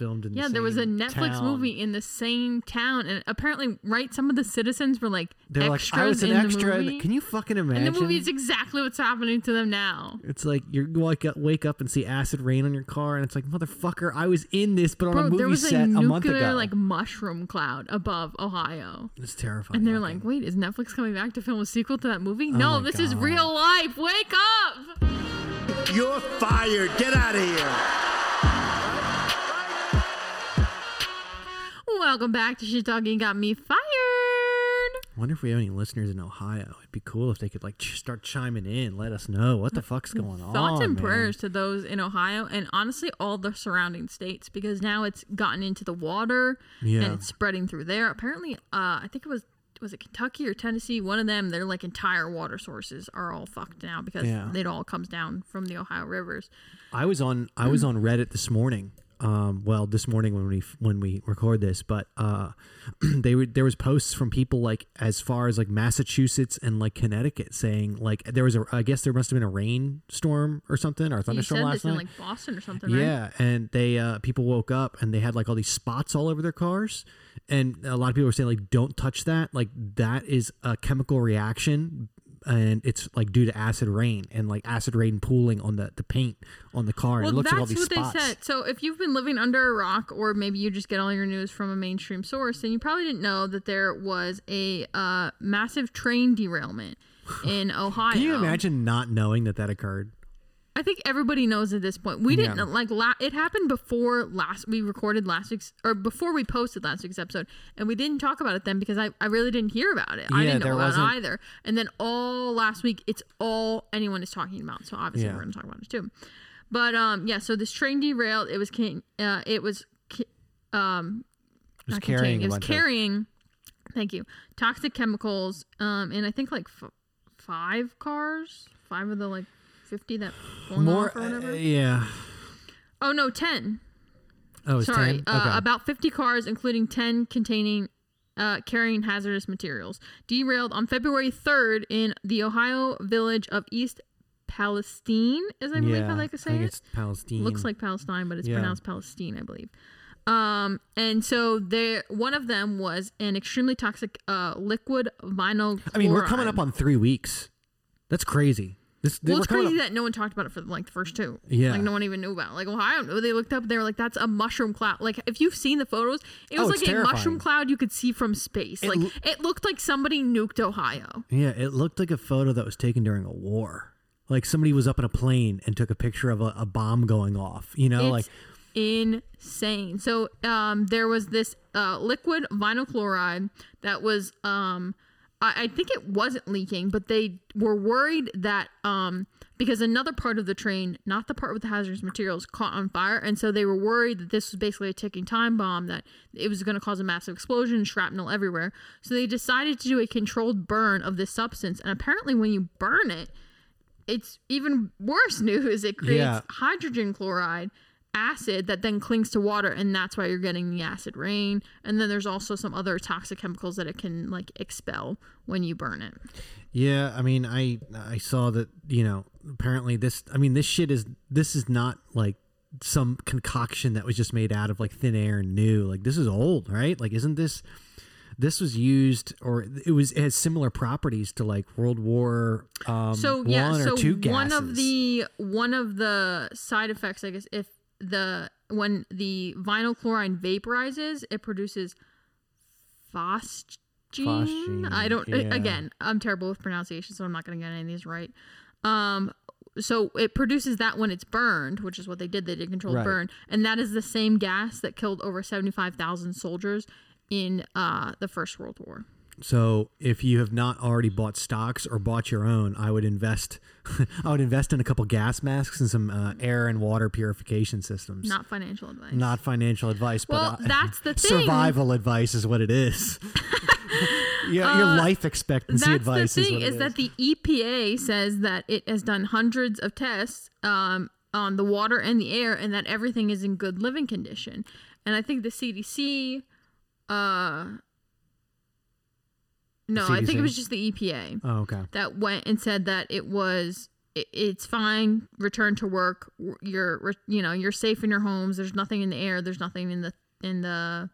filmed in. Yeah, the there was a Netflix town. movie in the same town, and apparently, right, some of the citizens were like They're like, extras I was an in extra. the movie. Can you fucking imagine? and the movie is exactly what's happening to them now. It's like you wake up, wake up and see acid rain on your car, and it's like, motherfucker, I was in this, but on a Bro, movie there was set a a, month nuclear ago. like mushroom cloud above Ohio. it's terrifying. And they're looking. like, wait, is Netflix coming back to film a sequel to that movie? Oh no, Oh my this is real life. Wake up! You're fired. Get out of here. Welcome back to Shit Talking Got Me Fired. I wonder if we have any listeners in Ohio. It'd be cool if they could like ch- start chiming in, let us know what the fuck's going on. Thoughts and man. prayers to those in Ohio and honestly all the surrounding states because now it's gotten into the water Yeah. and it's spreading through there. Apparently, uh, I think it was was it Kentucky or Tennessee? One of them, their like entire water sources are all fucked now because Yeah. it all comes down from the Ohio rivers. I was on I was on Reddit this morning. Um, well, this morning when we when we record this, but uh, they were there was posts from people like as far as like Massachusetts and like Connecticut saying like there was a I guess there must have been a rainstorm or something or a thunderstorm last night. in like Boston or something, right? Yeah, and they uh, people woke up and they had like all these spots all over their cars, and a lot of people were saying like, "Don't touch that. Like that is a chemical reaction, and it's like due to acid rain and like acid rain pooling on the the paint on the car. Well, it looks that's like all these what spots. they said. So if you've been living under a rock, or maybe you just get all your news from a mainstream source, then you probably didn't know that there was a uh, massive train derailment in Ohio. Can you imagine not knowing that that occurred? I think everybody knows at this point. We didn't Yeah. like la- it happened before last we recorded last week's or before we posted last week's episode, and we didn't talk about it then because I, I really didn't hear about it. I didn't know about it either. And then all last week, it's all anyone is talking about. So obviously Yeah. we're going to talk about it too. But um, yeah. So this train derailed. It was can- uh, it was um, Just not carrying it was bunch of- carrying. Thank you. Toxic chemicals. Um, and I think like f- five cars, five of the like fifty that More, or whatever. uh, yeah. Oh no, ten. Oh, it's Sorry, 10? uh, Okay. about fifty cars, including ten containing uh, carrying hazardous materials, derailed on February third in the Ohio village of East Palestine. Is I believe yeah, how they could say it. it's Palestine. Looks like Palestine, but it's Yeah. pronounced Palestine, I believe. Um, and so there, one of them was an extremely toxic uh, liquid vinyl. I mean, we're coming up on three weeks. That's crazy. This Well, it's crazy up- that no one talked about it for like the first two. Yeah. like no one even knew about. It. Like Ohio, they looked up. They were like, "That's a mushroom cloud." Like if you've seen the photos, it was Oh, like it's a mushroom cloud you could see from space. It like l- it looked like somebody nuked Ohio. Yeah, it looked like a photo that was taken during a war. Like somebody was up in a plane and took a picture of a, a bomb going off. You know, like insane. So um, there was this uh, liquid vinyl chloride that was um, I, I think it wasn't leaking, but they were worried that um, because another part of the train, not the part with the hazardous materials, caught on fire, and so they were worried that this was basically a ticking time bomb that it was going to cause a massive explosion, shrapnel everywhere. So they decided to do a controlled burn of this substance, and apparently, when you burn it, it's even worse news. It creates Yeah. hydrogen chloride acid that then clings to water and that's why you're getting the acid rain and then there's also some other toxic chemicals that it can like expel when you burn it yeah. I mean, I I saw that you know apparently this. I mean, this shit is this is not like some concoction that was just made out of like thin air and new. Like this is old, right? Like isn't this? This was used, or it was it has similar properties to like World War um, so yeah one so two gases. one of the one of the side effects i guess if the when the vinyl chloride vaporizes it produces phosgene, Phosgene, i don't yeah. again i'm terrible with pronunciation so i'm not going to get any of these right um so it produces that when it's burned which is what they did they did controlled Right. burn and that is the same gas that killed over 75000 soldiers in uh the first world war So if you have not already bought stocks or bought your own, I would invest. I would invest in a couple gas masks and some uh, air and water purification systems. not financial advice Not financial advice, Well, but uh, that's the thing. survival advice is what it is. yeah, your life expectancy Uh, That's advice the is thing what it is that the EPA says that it has done hundreds of tests um, on the water and the air, and that everything is in good living condition. And I think the CDC, uh, no, I think it was just the EPA Oh, okay. that went and said that it was i- it's fine. Return to work. You're re- you know you're safe in your homes. There's nothing in the air. There's nothing in the in the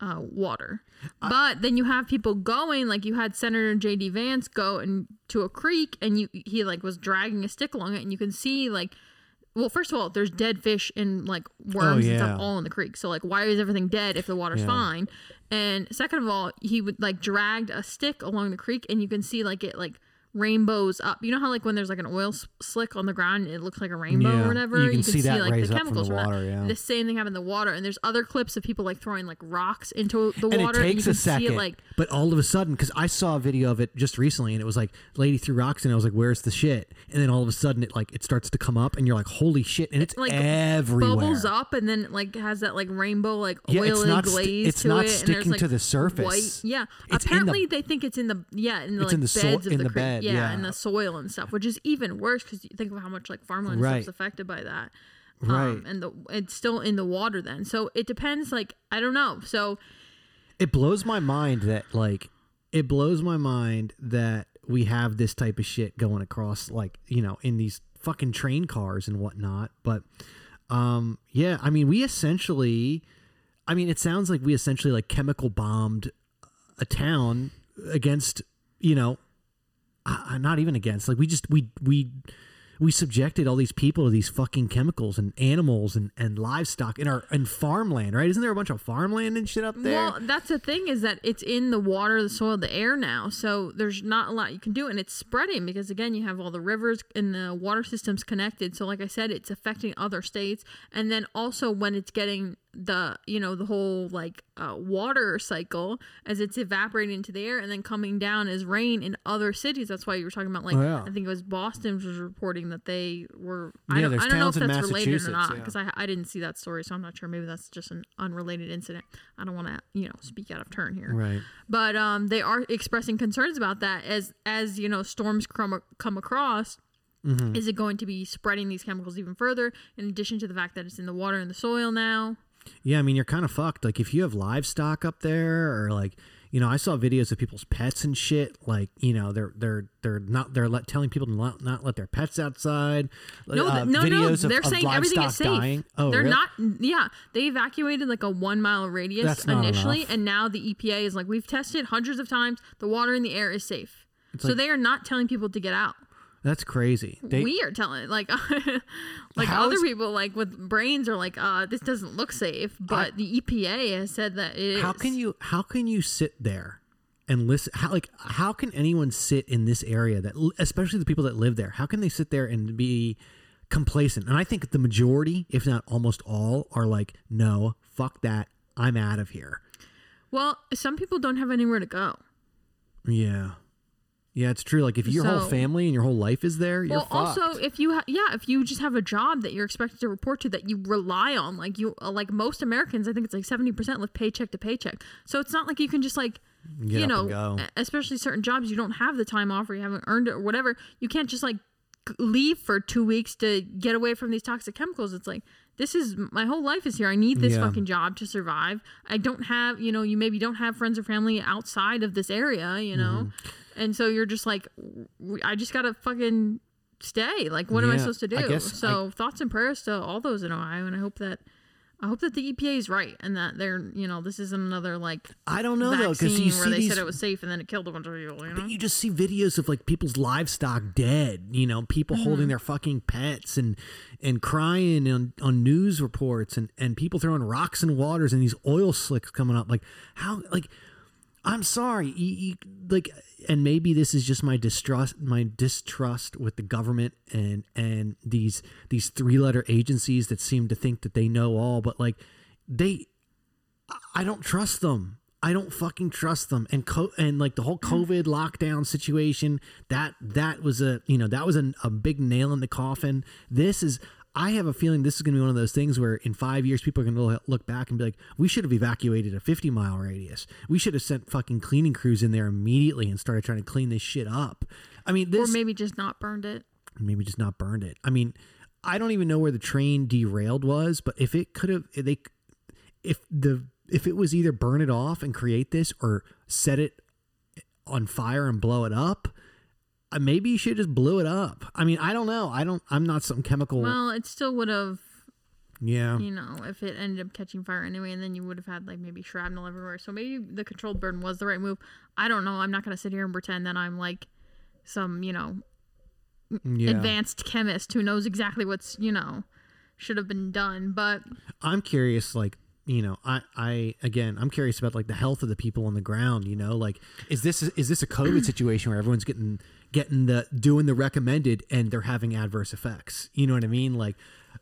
uh, water. But then you have people going, like you had Senator J.D. Vance go and to a creek, and you he like was dragging a stick along it, and you can see like, well, first of all, there's dead fish and like oh, worms and yeah. stuff all in the creek. So like, why is everything dead if the water's Yeah. fine? And second of all, he would like dragged a stick along the creek, and you can see like it like rainbows up. You know how like when there's like an oil slick on the ground, it looks like a rainbow Yeah, or whatever. you can see that raise up from the water, yeah. The same thing happened in the water, and there's other clips of people like throwing like rocks into the and water. it and you takes can a see second, it, like but all of a sudden, because I saw a video of it just recently, and it was like lady threw rocks, and I was like, "Where's the shit?" And then all of a sudden, it like it starts to come up, and you're like, "Holy shit!" And it's like everywhere. bubbles up and then like has that like rainbow like Yeah, it's oily not glaze it's to not it and there's, sticking like, to the surface. white- yeah It's in the- apparently they think it's in the yeah in the It's like in the so- beds of in the, the creek. bed, yeah, yeah. in the soil and stuff which is even worse because you think of how much like farmland and Right. stuff's affected by that Right. um, and the it's still in the water then so it depends like i don't know so it blows my mind that like it blows my mind that we have this type of shit going across like you know in these fucking train cars and whatnot but um yeah i mean we essentially i mean it sounds like we essentially like chemical bombed a town against you know uh, not even against like we just we we we subjected all these people to these fucking chemicals and animals and, and livestock in our in farmland right isn't there a bunch of farmland and shit up there Well, that's the thing is that it's in the water, the soil, the air now. So there's not a lot you can do, and it's spreading because again, you have all the rivers and the water systems connected. So, like I said, it's affecting other states, and then also when it's getting the you know the whole like uh, water cycle as it's evaporating into the air and then coming down as rain in other cities. That's why you were talking about like Oh, yeah. I think it was Boston was reporting that they were. I don't, I don't know if that's related or not yeah. because I I didn't see that story, so I'm not sure. Maybe that's just an unrelated incident. I don't want to you know speak out of turn here right but um, they are expressing concerns about that as as you know storms come come across. Mm-hmm. Is it going to be spreading these chemicals even further? In addition to the fact that it's in the water and the soil now. Yeah, I mean, you're kind of fucked. Like, if you have livestock up there, or like, you know, I saw videos of people's pets and shit. Like, you know, they're they're they're not they're let, telling people to not, not let their pets outside. No, uh, no, no. of- They're of saying everything is safe. dying. Oh, they're really? not. Yeah, they evacuated like a one mile radius initially, enough. and now the EPA is like, we've tested hundreds of times. The water in the air is safe. so like- they are not telling people to get out. That's crazy. They, we are telling like like other is- people like with brains are like uh this doesn't look safe but the EPA has said that it is how can you how can you sit there and listen? How like how can anyone sit in this area that, especially the people that live there? How can they sit there and be complacent? And I think the majority, if not almost all, are like, no, fuck that. I'm out of here. well some people don't have anywhere to go Yeah. Yeah, it's true. Like if your whole family and your whole life is there, you're well also if you ha- yeah if you just have a job that you're expected to report to that you rely on like you uh, like most Americans I think it's like 70% live paycheck to paycheck. So it's not like you can just like Get you know especially certain jobs you don't have the time off or you haven't earned it or whatever you can't just like leave for two weeks to get away from these toxic chemicals. It's like this is my whole life is here. I need this Yeah. fucking job to survive. I don't have you know you maybe don't have friends or family outside of this area you know? Mm-hmm. and so you're just like I just gotta fucking stay. Like what am i supposed to do? I so thoughts and prayers to all those in ohio and i hope that I hope that the EPA is right and that they're, you know, this isn't another like I don't know though, because you where see they these, said it was safe and then it killed a bunch of people. You know, but you just see videos of like people's livestock dead. You know, people Mm-hmm. holding their fucking pets and and crying on on news reports and and people throwing rocks and waters and these oil slicks coming up. Like how like. I'm sorry, you, you, like, and maybe this is just my distrust, my distrust with the government and and these these three letter agencies that seem to think that they know all, but like, they, I don't trust them. I don't fucking trust them. And co- and like the whole hmm. COVID lockdown situation, that that was a you know that was a, a big nail in the coffin. This is. I have a feeling this is going to be one of those things where in five years people are going to look back and be like, "We should have evacuated a 50 mile radius. We should have sent fucking cleaning crews in there immediately and started trying to clean this shit up." I mean, this. or maybe just not burned it. maybe just not burned it. I mean, I don't even know where the train derailed was, but if it could have, if they, if the, if it was either burn it off and create this or set it on fire and blow it up, Uh, maybe you should just blew it up. I mean, I don't know. I don't. I'm not some chemical. Well, it still would have, yeah. you know, if it ended up catching fire anyway, and then you would have had like maybe shrapnel everywhere. So maybe the controlled burn was the right move. I don't know. I'm not gonna sit here and pretend that I'm like some, you know, yeah. advanced chemist who knows exactly what's, you know, should have been done. But I'm curious, like you know, I, I again, I'm curious about like the health of the people on the ground. You know, like is this is this a COVID situation where everyone's getting getting the doing the recommended and they're having adverse effects? You know what I mean? Like,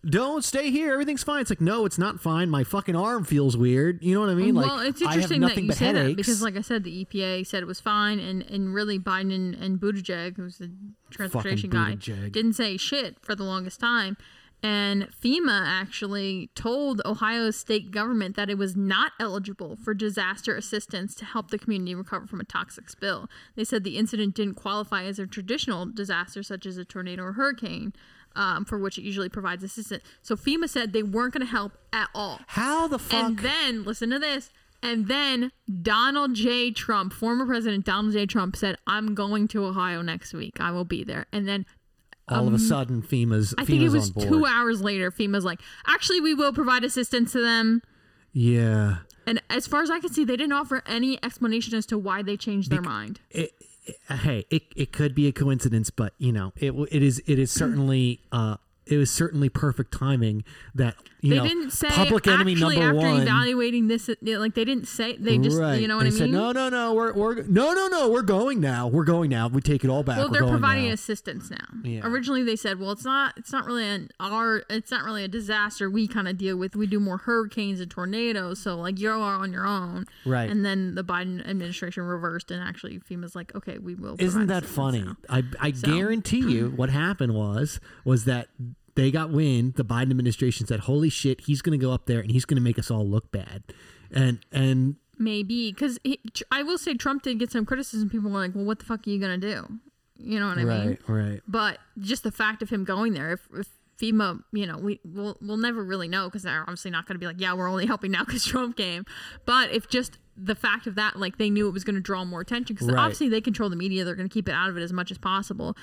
don't stay here, everything's fine. It's like no, it's not fine. My fucking arm feels weird. You know what I mean? Like, well, it's I have interesting that you say that because, like I said, the EPA said it was fine, and, and really Biden and, and Buttigieg, who's the transportation guy, didn't say shit for the longest time. And FEMA actually told Ohio's state government that it was not eligible for disaster assistance to help the community recover from a toxic spill. They said the incident didn't qualify as a traditional disaster, such as a tornado or hurricane, um, for which it usually provides assistance. So FEMA said they weren't going to help at all. how the fuck? And then, listen to this. And then Donald J. Trump, former President Donald J. Trump, said, I'm going to Ohio next week. I will be there. And then all of a sudden, FEMA's um, I think FEMA's it was two hours later, FEMA's like, actually, we will provide assistance to them. yeah. And as far as I can see, they didn't offer any explanation as to why they changed their mind. it, it- hey, it, it could be a coincidence, but you know, it it is it is certainly uh it was certainly perfect timing that you They know didn't say public enemy number after one. evaluating this. Like they didn't say they just right. you know what I mean. said no, no, no, we're we're no, no, no, we're going now. We're going now. We take it all back. Well, we're they're going providing now. assistance now. Yeah. Originally, they said, "Well, it's not. It's not really an our. It's not really a disaster we kind of deal with. We do more hurricanes and tornadoes. So like you're on your own." Right. And then the Biden administration reversed, and actually FEMA's like, "Okay, we will." Isn't that funny? now." I I guarantee you, what happened was was that they got wind. The Biden administration said, "Holy shit, he's going to go up there and he's going to make us all look bad," and and Maybe because I will say Trump did get some criticism. People were like, "Well, what the fuck are you gonna do?" You know what I mean? right, right. But just the fact of him going there, if, if FEMA, you know, we we'll, we'll never really know because they're obviously not going to be like, yeah, we're only helping now because Trump came. But if just the fact of that, like they knew it was going to draw more attention because Right. obviously they control the media, they're going to keep it out of it as much as possible.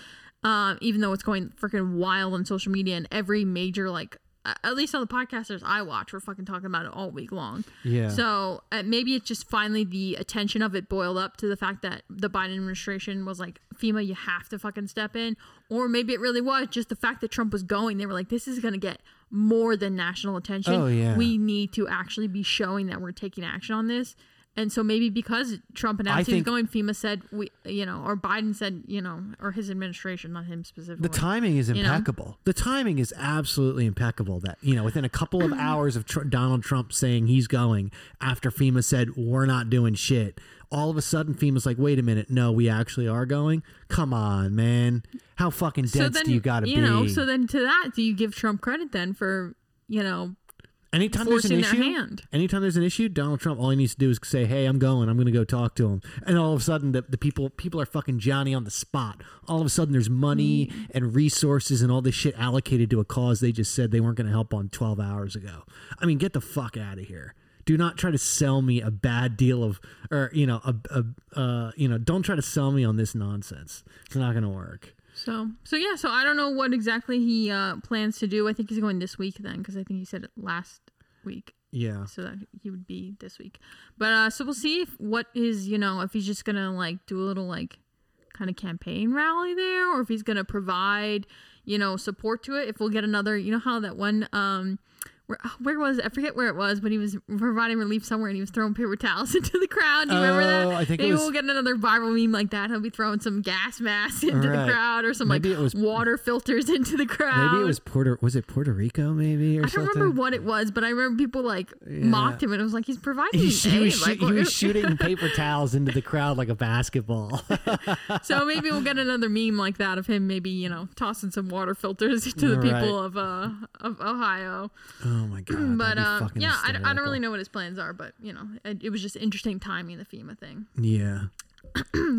Um, even though it's going freaking wild on social media and every major like. At least on the podcasters I watch, we're fucking talking about it all week long. Yeah. So uh, maybe it's just finally the attention of it boiled up to the fact that the Biden administration was like, FEMA, you have to fucking step in. Or maybe it really was just the fact that Trump was going. They were like, this is going to get more than national attention. Oh, yeah. We need to actually be showing that we're taking action on this. And so maybe because Trump announced he was going, FEMA said, we, you know, or Biden said, you know, or his administration, not him specifically. The timing is you know? impeccable. The timing is absolutely impeccable. That you know, within a couple of hours of tr- Donald Trump saying he's going, after FEMA said we're not doing shit, all of a sudden FEMA's like, wait a minute, no, we actually are going. Come on, man, how fucking dense do you got to be? you know, so then to that, do you give Trump credit then for, you know, anytime there's an issue, anytime there's an issue, Donald Trump, all he needs to do is say, "Hey, I'm going. I'm going to go talk to him." And all of a sudden, the, the people people are fucking Johnny on the spot. All of a sudden, there's money Mm. and resources and all this shit allocated to a cause they just said they weren't going to help on 12 hours ago. I mean, get the fuck out of here. Do not try to sell me a bad deal of, or you know, a, a uh, you know, don't try to sell me on this nonsense. It's not going to work. So, so yeah, so I don't know what exactly he uh, plans to do. I think he's going this week then, because I think he said it last week, Yeah. so that he would be this week. But uh, so we'll see if what is you know if he's just gonna like do a little like kind of campaign rally there, or if he's gonna provide you know support to it. If we'll get another, you know how that one um. Where, where was it? I forget where it was, but he was providing relief somewhere and he was throwing paper towels into the crowd. Do you remember that? Oh, I think it Maybe was- we'll get another viral meme like that. He'll be throwing some gas masks into Right. the crowd or some Maybe like it was- water filters into the crowd. Maybe it was Puerto. Was it Puerto Rico? Maybe or I don't something. remember what it was, but I remember people like mocked him, and it was like he's providing He, sh- he was, like, he was shooting paper towels into the crowd like a basketball. so maybe we'll get another meme like that of him, maybe you know, tossing some water filters to the Right. people of uh of Ohio. Oh my god! But uh, fucking yeah, I, I don't really know what his plans are, but you know, it, it was just interesting timing the FEMA thing. Yeah,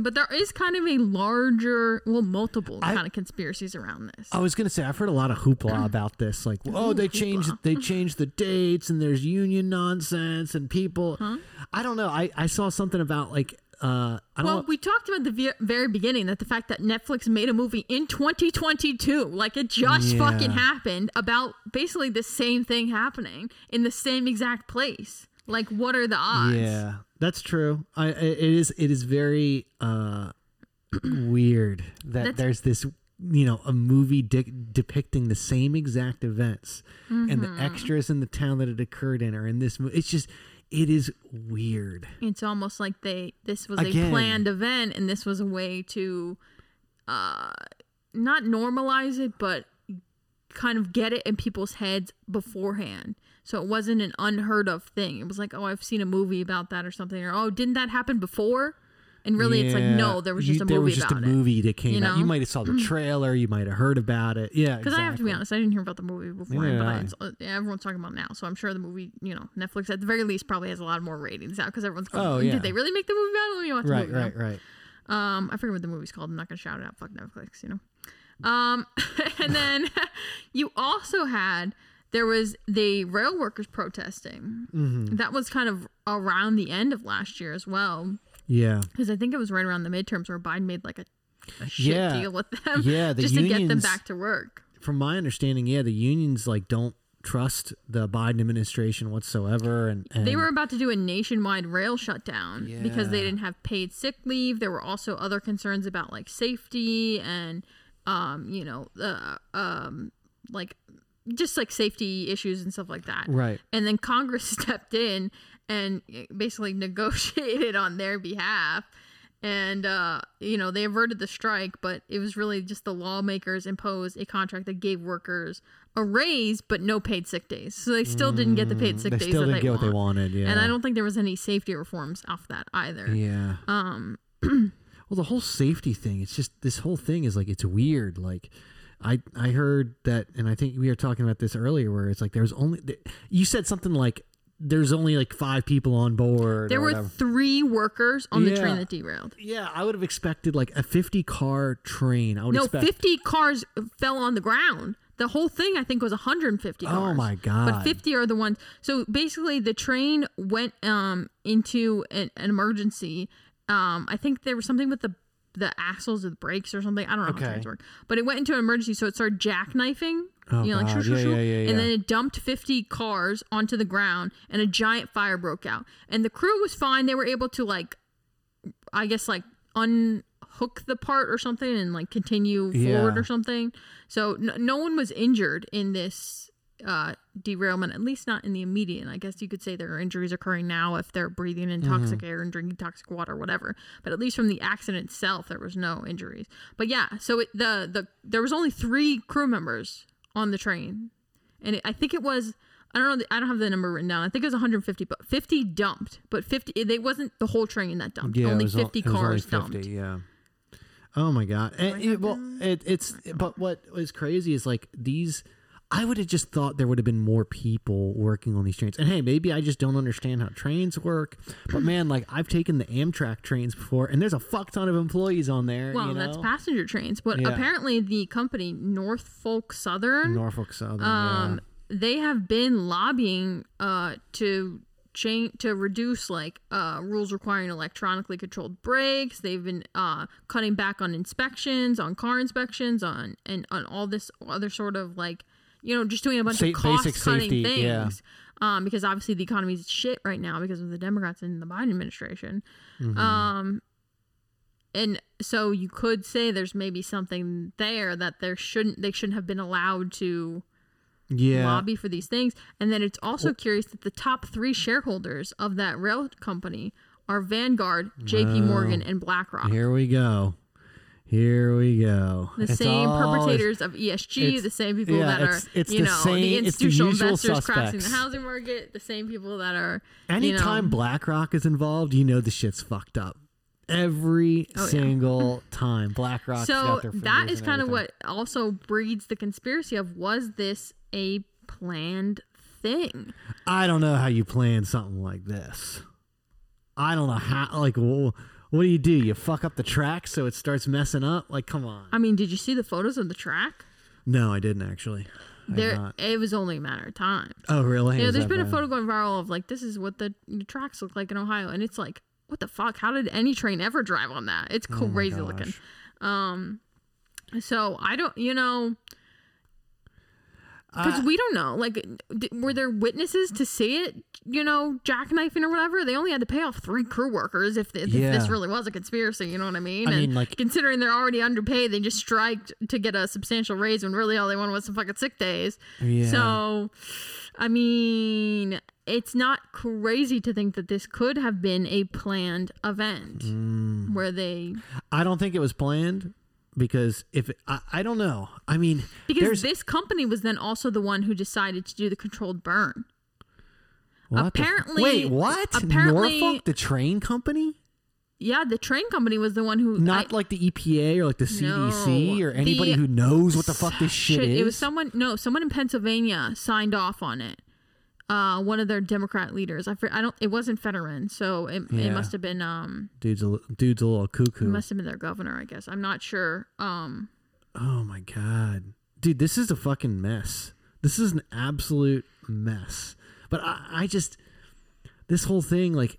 But there is kind of a larger, well, multiple I- kind of conspiracies around this. I was gonna say I've heard a lot of hoopla about this. Like, oh, they changed they changed the dates, and there's union nonsense, and people. I don't know. I I saw something about like uh, I don't. Well, know, we talked about the ve- very beginning that the fact that Netflix made a movie in 2022, like it just Yeah. fucking happened about basically the same thing happening in the same exact place. Like, what are the odds? Yeah, that's true. I, it is it is very uh weird that That's- there's this you know a movie de- depicting the same exact events and Mm-hmm. the extras in the town that it occurred in are in this movie. It's just it is weird. It's almost like they this was Again. a planned event, and this was a way to, uh, not normalize it, but kind of get it in people's heads beforehand. So it wasn't an unheard of thing. It was like, oh, I've seen a movie about that or something, or oh, didn't that happen before? And really, it's like, no, there was You- just a there movie was just about a it. movie that came you out. You might have saw the trailer. You might have heard about it. Yeah, Because I have to be honest, I didn't hear about the movie before, Neither but uh, yeah, everyone's talking about it now. So I'm sure the movie, you know, Netflix at the very least probably has a lot more ratings out because everyone's going, Oh, yeah. did they really make the movie about it? Let me watch the Right, movie. now." right, right. Um, I forget what the movie's called. I'm not gonna shout it out. Fuck Netflix, you know. Um, and then you also had there was the rail workers protesting. Mm-hmm. That was kind of around the end of last year as well, Yeah, because I think it was right around the midterms where Biden made like a, a shit Yeah. deal with them, Yeah, the just to get them back to work. from my understanding, yeah, the unions like don't trust the Biden administration whatsoever, and, and They were about to do a nationwide rail shutdown because they didn't have paid sick leave. There were also other concerns about like safety and, um, you know, uh, um, like just like safety issues and stuff like that. right. And then Congress stepped in and basically negotiated on their behalf. And, uh, you know, they averted the strike, but it was really just the lawmakers imposed a contract that gave workers a raise, but no paid sick days. So they still didn't get the paid sick Mm, They days still that didn't they get what they wanted. Yeah, And I don't think there was any safety reforms off that either. Yeah. Um, Well, the whole safety thing, it's just this whole thing is like it's weird. Like I I heard that and I think we were talking about this earlier where it's like there's only you said something like there's only like 5 people on board there were whatever. three workers on the train Yeah. that derailed. yeah, I would have expected like a 50 car train. I would No, expect 50 cars fell on the ground. The whole thing, I think, was 150 cars. Oh my god! But 50 are the ones. So basically, the train went um into an, an emergency. Um, I think there was something with the the axles or the brakes or something. I don't know Okay. how trains work, but it went into an emergency, so it started jackknifing. Oh, you know, like shoo, shoo, Yeah, shoo, yeah, yeah, and then it dumped 50 cars onto the ground, and a giant fire broke out. And the crew was fine; they were able to like, I guess, like unhook the part or something, and like continue forward or something. So no, no one was injured in this uh, derailment, at least not in the immediate. I guess you could say there are injuries occurring now if they're breathing in toxic air and drinking toxic water, or whatever. But at least from the accident itself, there was no injuries. But yeah, so it, the the there was only three crew members on the train, and it, I think it was. I don't know. the- I don't have the number written down. I think it was 150, but 50 dumped. But 50, it, wasn't the whole train that dumped. Yeah, only was al- 50 it was only cars 50, dumped. Yeah. Oh my god. And oh it- well, it, it's but what is crazy is like these. I would have just thought there would have been more people working on these trains. And hey, maybe I just don't understand how trains work. But man, like I've taken the Amtrak trains before, and there's a fuck ton of employees on there. Well, you know? that's passenger trains, but Yeah. apparently the company Norfolk Southern, Norfolk Southern. um, they have been lobbying uh to change to reduce like uh rules requiring electronically controlled brakes. They've been uh cutting back on inspections, on car inspections, on and on all this other sort of like you know just doing a bunch Sa- of cost basic cutting safety, things. yeah. Um, because obviously the economy's shit right now because of the Democrats and the Biden administration. Mm-hmm. Um, and so you could say there's maybe something there that there shouldn't they shouldn't have been allowed to yeah. lobby for these things. And then it's also curious that the top three shareholders of that rail company are Vanguard, J.P. Morgan, and BlackRock. Here we go. Here we go. The It's same perpetrators of ESG, the same people yeah, that are, it's- it's you the know, same- the it's the institutional usual investors crashing the housing market, the same people that are, Anytime you know, BlackRock is involved, you know the shit's fucked up. Every Oh, yeah. single time BlackRock. So got their that fingers is in kind of what also breeds the conspiracy of was this a planned thing? I don't know how you plan something like this. I don't know how. Like, well, what do you do? You fuck up the track so it starts messing up? Like, come on. I mean, did you see the photos of the track? No, I didn't actually. I did There, not. it was only a matter of time. Oh, really? Yeah, Is there's that been a bad? photo going viral of like this is what the, the tracks look like in Ohio, and it's like what the fuck? How did any train ever drive on that? It's Oh my crazy looking. gosh. Um, so I don't, you know, because we don't know. Like, d- were there witnesses to see it? You know, jackknifing or whatever. They only had to pay off three crew workers if, if Yeah. this really was a conspiracy. You know what I mean? I and mean, like- considering they're already underpaid, they just striked to get a substantial raise when really all they wanted was some fucking sick days. Yeah. So, I mean, it's not crazy to think that this could have been a planned event Mm. where they I don't think it was planned because if it, I, I don't know. I mean, because this company was then also the one who decided to do the controlled burn. what the apparently- wait, what? apparently- Norfolk, the train company, Yeah, the train company was the one who not I- like the EPA or like the CDC No. or anybody The- who knows what the fuck this shit, is. It was someone. No, someone in Pennsylvania signed off on it. Uh, one of their Democrat leaders. I, I don't. It wasn't Fetterman, so it, Yeah. it must have been. Um, dude's a, dude's a little it cuckoo. must have been their governor. I guess. I'm not sure. Um, Oh my god, dude, this is a fucking mess. This is an absolute mess. But I, I just this whole thing, like,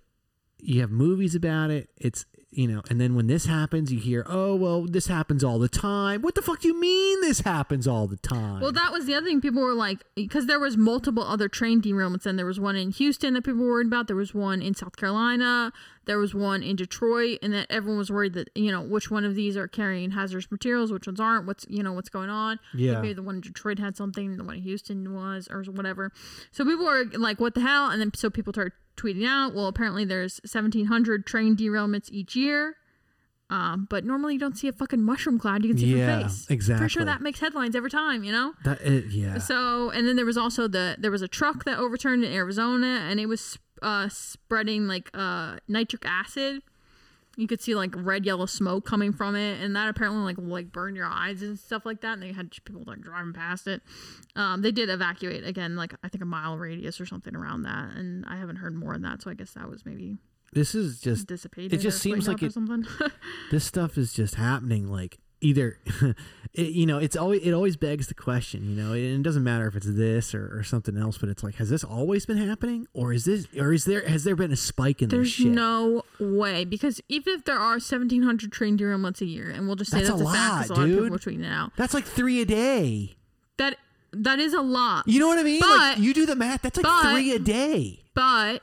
you have movies about it. It's you know, and then when this happens, you hear, oh well, this happens all the time. What the fuck do you mean this happens all the time? Well, that was the other thing. People were like, because there was multiple other train derailments, and there was one in Houston that people were worried about. There was one in South Carolina. There was one in Detroit, and that everyone was worried that you know which one of these are carrying hazardous materials, which ones aren't. What's you know what's going on? Yeah. maybe the one in Detroit had something, the one in Houston was, or whatever. So people were like, "What the hell?" And then so people started tweeting out, "Well, apparently there's 1,700 train derailments each year." Um, but normally you don't see a fucking mushroom cloud. You can see Yeah, from face. Pretty exactly. sure that makes headlines every time, you know. that it, yeah. So, and then there was also the there was a truck that overturned in Arizona, and it was uh, spreading like uh, nitric acid. You could see like red yellow smoke coming from it, and that apparently like will, like burn your eyes and stuff like that. And they had people like driving past it. Um, they did evacuate again, like I think a mile radius or something around that, and I haven't heard more on that. So I guess that was maybe this is just dissipated. it just seems like it- this stuff is just happening like either it, you know it's always it always begs the question you know and it doesn't matter if it's this or, or something else but it's like has this always been happening or is this or is there has there been a spike in this There's shit no way because even if there are 1,700 train derailments a year, and we'll just say That's that's, a a, fact because a lot, lot of dude. people are tweeting it out. that's like three a day That that is a lot. you know what i mean like But- you do the math that's like but- three a day but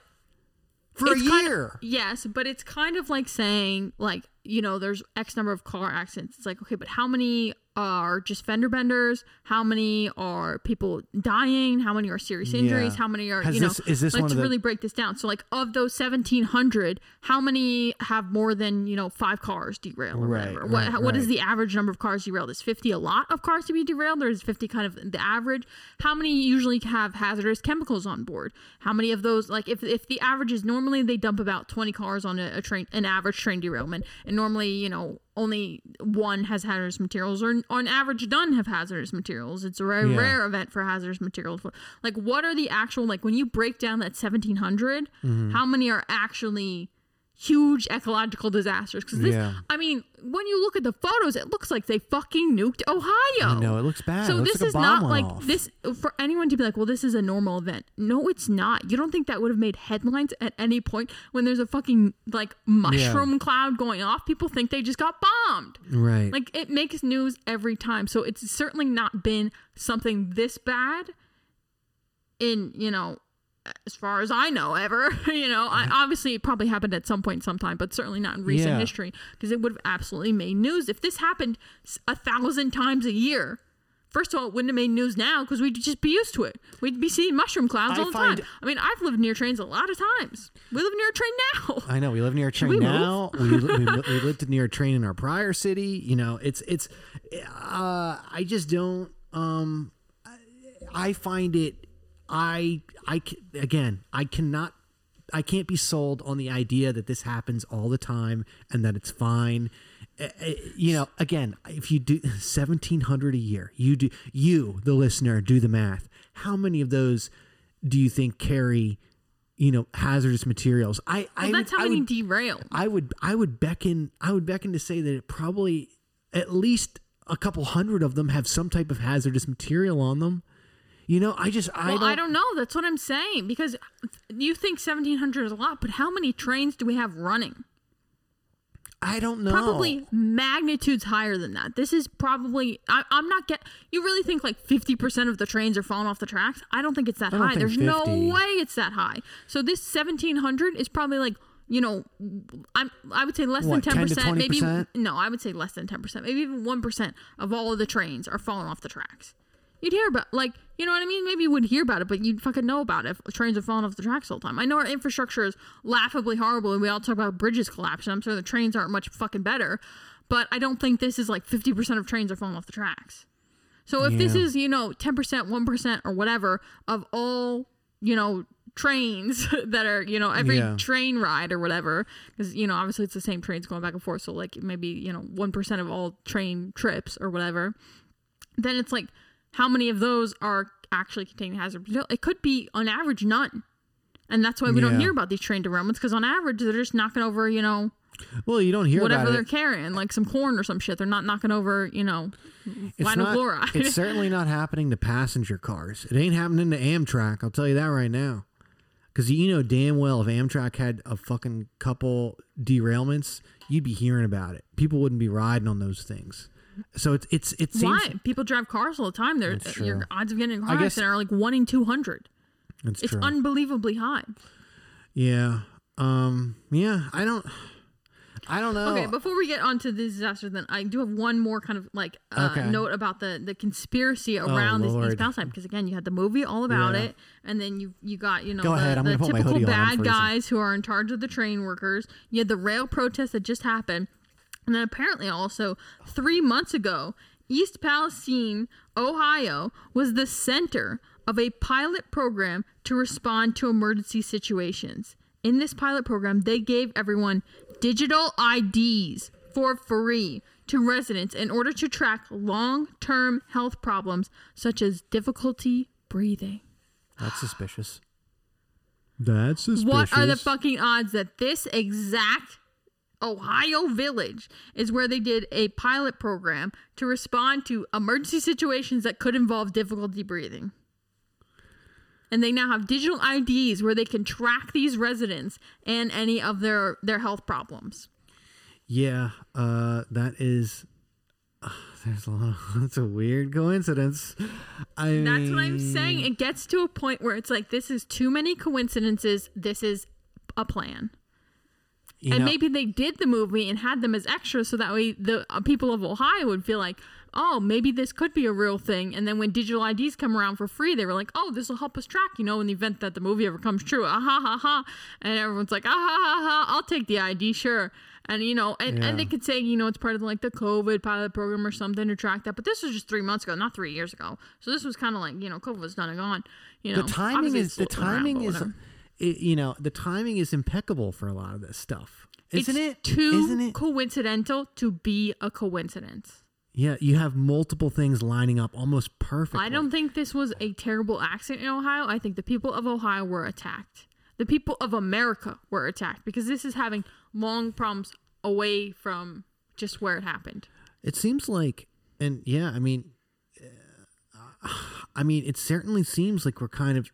for a year of, yes, but it's kind of like saying like you know there's X number of car accidents. It's like okay, but how many are just fender benders? How many are people dying? How many are serious injuries? Yeah. How many are Has you know? this- is this let's one of the- really break this down. So like of those 1,700, how many have more than you know five cars derailed or Right, whatever? right, what what is right. the average number of cars derailed? Is 50 a lot of cars to be derailed, or is 50 kind of the average? How many usually have hazardous chemicals on board? How many of those, like if, if the average is normally they dump about 20 cars on a, a train, an average train derailment, and normally, you know, only one has hazardous materials, or on average, none have hazardous materials. It's a very Yeah. rare event for hazardous materials. Like, what are the actual, like, when you break down that 1700, Mm-hmm. how many are actually huge ecological disasters? Because this, Yeah. I mean, when you look at the photos, it looks like they fucking nuked Ohio. No, it looks bad. So It looks this like a is bomb not went like off. this for anyone to be like, well, this is a normal event. No, it's not. You don't think that would have made headlines at any point when there's a fucking like mushroom cloud going off? People think they just got bombed. right Like it makes news every time. So it's certainly not been something this bad in, you know, as far as I know, ever. you know, I, obviously it probably happened at some point, sometime, but certainly not in recent Yeah. history because it would have absolutely made news if this happened a thousand times a year. First of all, it wouldn't have made news now because we'd just be used to it. We'd be seeing mushroom clouds I all the time. I mean, I've lived near trains a lot of times. We live near a train now. I know we live near a train we now. we, we, we lived near a train in our prior city. You know, it's it's. Uh, I just don't. Um, I find it. I I again. I cannot. I can't be sold on the idea that this happens all the time and that it's fine. Uh, uh, You know, again, if you do seventeen hundred a year, you do you the listener do the math. How many of those do you think carry? You know, hazardous materials. I, I that's how I many would- derail. I would I would beckon I would beckon to say that it probably at least a couple hundred of them have some type of hazardous material on them. You know, I just I Well, don't. I don't know. That's what I'm saying because you think 1700 is a lot, but how many trains do we have running? I don't know. Probably magnitudes higher than that. This is probably. I, I'm not get. You really think like 50 percent of the trains are falling off the tracks? I don't think it's that high. There's no way it's that high. So this 1700 is probably like you know, I'm I would say less What, than 10 10 to percent. Maybe no, I would say less than 10 percent. Maybe even one percent of all of the trains are falling off the tracks. You'd hear about like you know what I mean. Maybe you wouldn't hear about it, but you'd fucking know about it if trains are falling off the tracks all the time. I know our infrastructure is laughably horrible, and we all talk about bridges collapsing. I'm sure the trains aren't much fucking better, but I don't think this is like 50 percent of trains are falling off the tracks. So if this is you know 10 percent, one percent, or whatever of all you know trains that are you know every Yeah. train ride or whatever because you know obviously it's the same trains going back and forth so like maybe you know 1% of all train trips or whatever then it's like how many of those are actually containing hazard material it could be on average none and that's why we don't hear about these train derailments because on average they're just knocking over you know Well, you don't hear whatever they're it. carrying like some corn or some shit they're not knocking over you know It's vinyl not. chloride it's certainly not happening to passenger cars. It ain't happening to Amtrak. I'll tell you that right now. Because you know damn well if Amtrak had a fucking couple derailments, you'd be hearing about it. People wouldn't be riding on those things. So it's it's it seems why people drive cars all the time they're That's your odds of getting in a I car guess- accident are like 1 in 200 it's, it's true. unbelievably high yeah. Um. Yeah. I don't. I don't know. Okay, before we get onto the disaster, then I do have one more kind of like uh, Okay. Oh, note about the the conspiracy around this East. Palestine because again, you had the movie all about Yeah. it, and then you you got you know Go the, ahead, I'm the gonna put my typical hoodie on, I'm bad freezing. guys who are in charge of the train workers. You had the rail protest that just happened, and then apparently also three months ago, East Palestine, Ohio, was the center of a pilot program to respond to emergency situations. In this pilot program, they gave everyone digital IDs for free to residents in order to track long term health problems such as difficulty breathing. That's suspicious. That's suspicious. What are the fucking odds that this exact Ohio village is where they did a pilot program to respond to emergency situations that could involve difficulty breathing? And they now have digital IDs where they can track these residents and any of their their health problems. Yeah, uh, that is. Uh, there's a lot. That's a weird coincidence. I mean, That's what I'm saying. It gets to a point where it's like this is too many coincidences. This is a plan. You and know, maybe they did the movie and had them as extras so that way the uh, people of Ohio would feel like, oh, maybe this could be a real thing. And then when digital IDs come around for free, they were like, oh, this will help us track, you know, in the event that the movie ever comes true. Ah ha ha ha. And everyone's like, ah ha ha ha, I'll take the ID, sure. And you know, and, and they could say, you know, it's part of like the COVID pilot program or something to track that. But this was just three months ago, not three years ago. So this was kind of like, you know, COVID was done and gone. You know, the timing is the still around, timing is. It, you know, the timing is impeccable for a lot of this stuff, isn't it's it? Too Isn't it? coincidental to be a coincidence. Yeah, you have multiple things lining up almost perfectly. I don't think this was a terrible accident in Ohio. I think the people of Ohio were attacked. The people of America were attacked because this is having long problems away from just where it happened. It seems like, and yeah, I mean, uh, I mean, it certainly seems like we're kind of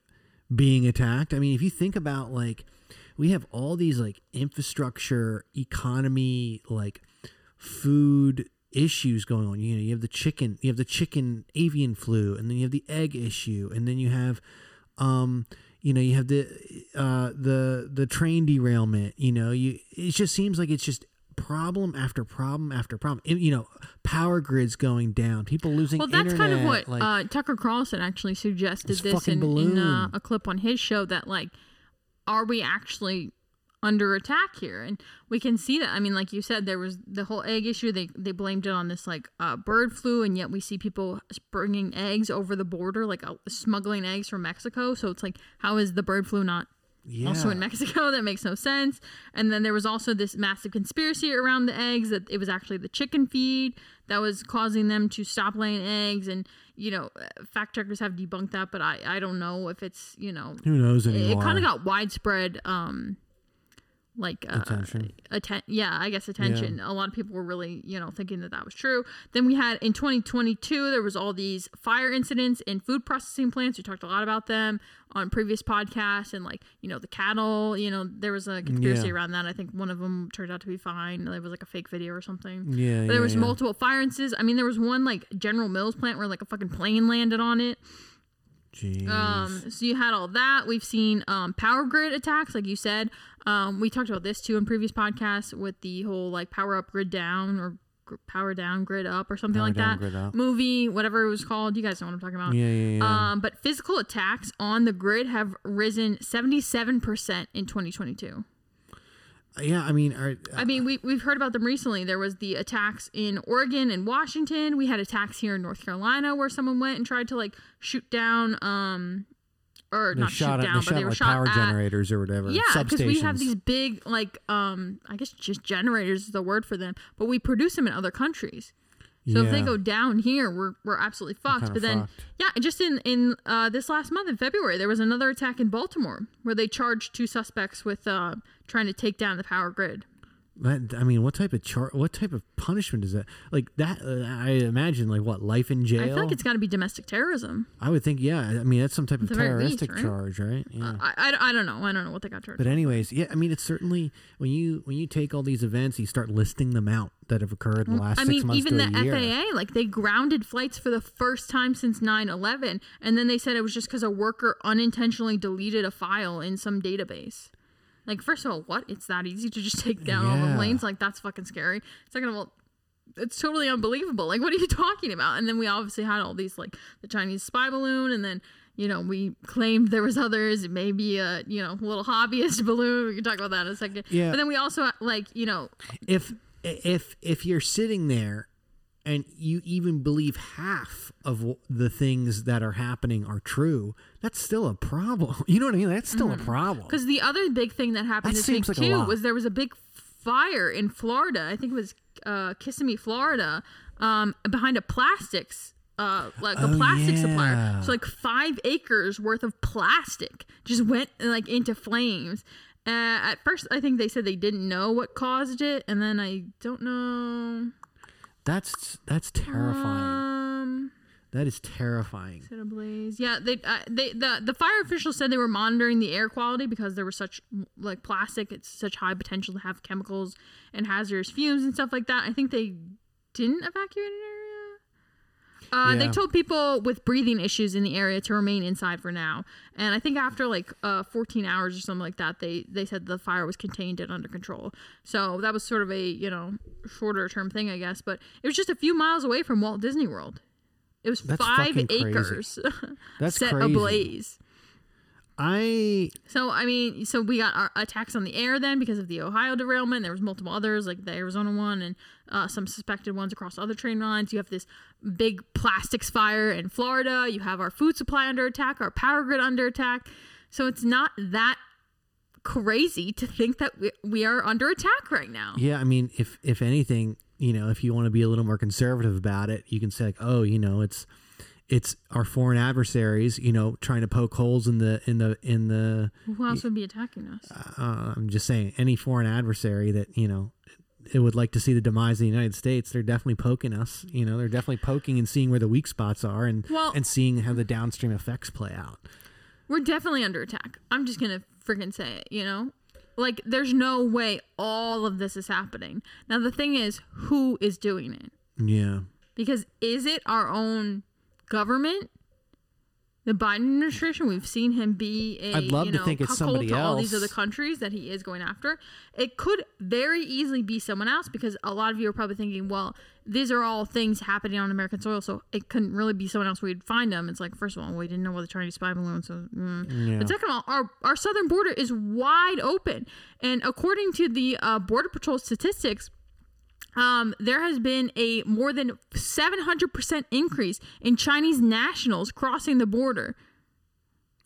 being attacked. I mean, if you think about like, we have all these like infrastructure, economy, like food issues going on. You know, you have the chicken, you have the chicken avian flu, and then you have the egg issue, and then you have, um, you know, you have the uh, the the train derailment. You know, you it just seems like it's just problem after problem after problem. You know, power grids going down, people losing. Well, that's kind of what like, uh, Tucker Carlson actually suggested This this in, in uh, a clip on his show that like, are we actually under attack here? And we can see that. I mean, like you said, there was the whole egg issue. They they blamed it on this like uh, bird flu, and yet we see people bringing eggs over the border, like uh, smuggling eggs from Mexico. So it's like, how is the bird flu not yeah. also in Mexico. That makes no sense. And then there was also this massive conspiracy around the eggs that it was actually the chicken feed that was causing them to stop laying eggs. And, you know, uh, fact checkers have debunked that, but I, I don't know if it's, you know, Who knows anymore. it, anymore? kind of got widespread, um, like uh, Attention. atten- yeah i guess attention. A lot of people were really you know thinking that that was true. Then we had in 2022 there was all these fire incidents in food processing plants. We talked a lot about them on previous podcasts and like you know the cattle you know there was a conspiracy Yeah. around that. I think one of them turned out to be fine. It was like a fake video or something. Yeah, but there yeah, was yeah. multiple fire incidents i mean there was one like general mills plant where like a fucking plane landed on it Jeez. um, so you had all that. We've seen um, power grid attacks, like you said. Um, we talked about this too in previous podcasts with the whole like power up, grid down, or gr- power down, grid up, or something Power like down, that. grid up. Movie, whatever it was called. You guys know what I'm talking about. yeah, yeah, yeah. Um, but physical attacks on the grid have risen 77% in 2022. Yeah, I mean, are, I mean, we, we've heard about them recently. There was the attacks in Oregon and Washington. We had attacks here in North Carolina where someone went and tried to like shoot down, um, or not shoot at, down, they but they were like shot power at. generators or whatever. Yeah, because we have these big, like, um, I guess just generators is the word for them, but we produce them in other countries. So if they go down here, we're we're absolutely fucked. kinda But then, fucked. yeah, just in in uh, this last month in February, there was another attack in Baltimore where they charged two suspects with uh, trying to take down the power grid. That, I mean, what type of char- What type of punishment is that? Like that? Uh, I imagine like what life in jail. I feel like it's got to be domestic terrorism. I would think, yeah. I mean, that's some type of the very least, terroristic right? charge, right? Yeah. I, I, I don't know. I don't know what they got charged. but anyways, yeah. I mean, it's certainly when you when you take all these events, you start listing them out that have occurred in the last I six mean, months even the. FAA, like they grounded flights for the first time since 9/11, and then they said it was just because a worker unintentionally deleted a file in some database. Like, first of all, what? It's that easy to just take down all the Yeah. planes? Like, that's fucking scary. Second of all, it's totally unbelievable. Like, what are you talking about? And then we obviously had all these, like the Chinese spy balloon, and then you know we claimed there was others, maybe a you know little hobbyist balloon. We can talk about that in a second. Yeah. But then we also like you know if if if you're sitting there and you even believe half of the things that are happening are true, that's still a problem. You know what I mean? That's still a problem. Because the other big thing that happened That this week like too was there was a big fire in Florida. I think it was uh, Kissimmee, Florida, um, behind a plastics. Uh, like a Oh, plastic supplier, so like five acres worth of plastic just went like into flames. Uh, at first, I think they said they didn't know what caused it, and then I don't know. That's that's terrifying. Um, that is terrifying. set ablaze. Yeah, they uh, they the the fire officials said they were monitoring the air quality because there was such like plastic. It's such high potential to have chemicals and hazardous fumes and stuff like that. I think they didn't evacuate an area. Uh, They told people with breathing issues in the area to remain inside for now, and I think after like uh, 14 hours or something like that, they they said the fire was contained and under control. So that was sort of a you know shorter term thing, I guess. But it was just a few miles away from Walt Disney World. It was That's five acres That's set crazy. ablaze. I So I mean, so we got our attacks on the air then because of the Ohio derailment. There was multiple others like the Arizona one and uh, some suspected ones across other train lines. You have this big plastics fire in Florida. You have our food supply under attack, our power grid under attack. So it's not that crazy to think that we, we are under attack right now. yeah. I mean, if if anything, you know, if you want to be a little more conservative about it, you can say like, oh, you know, it's it's our foreign adversaries, you know, trying to poke holes in the in the in the. Who else would be attacking us? Uh, I'm just saying, any foreign adversary that you know. It would like to see the demise of the United States. They're definitely poking us. You know, they're definitely poking and seeing where the weak spots are, and Well- and seeing how the downstream effects play out. We're definitely under attack. I'm just gonna freaking say it, you know? Like, there's no way all of this is happening. Now, the thing is, who is doing it? Yeah, Because is it our own government? The Biden administration, we've seen him be a I'd love you to know, think it's somebody to all these else. other countries that he is going after. It could very easily be someone else because a lot of you are probably thinking, well, these are all things happening on American soil, so it couldn't really be someone else. We'd find them. It's like, first of all, we didn't know what the Chinese spy balloon, so. Mm. Yeah. But second of all, our our southern border is wide open, and according to the uh, Border Patrol statistics, um, there has been a more than 700% increase in Chinese nationals crossing the border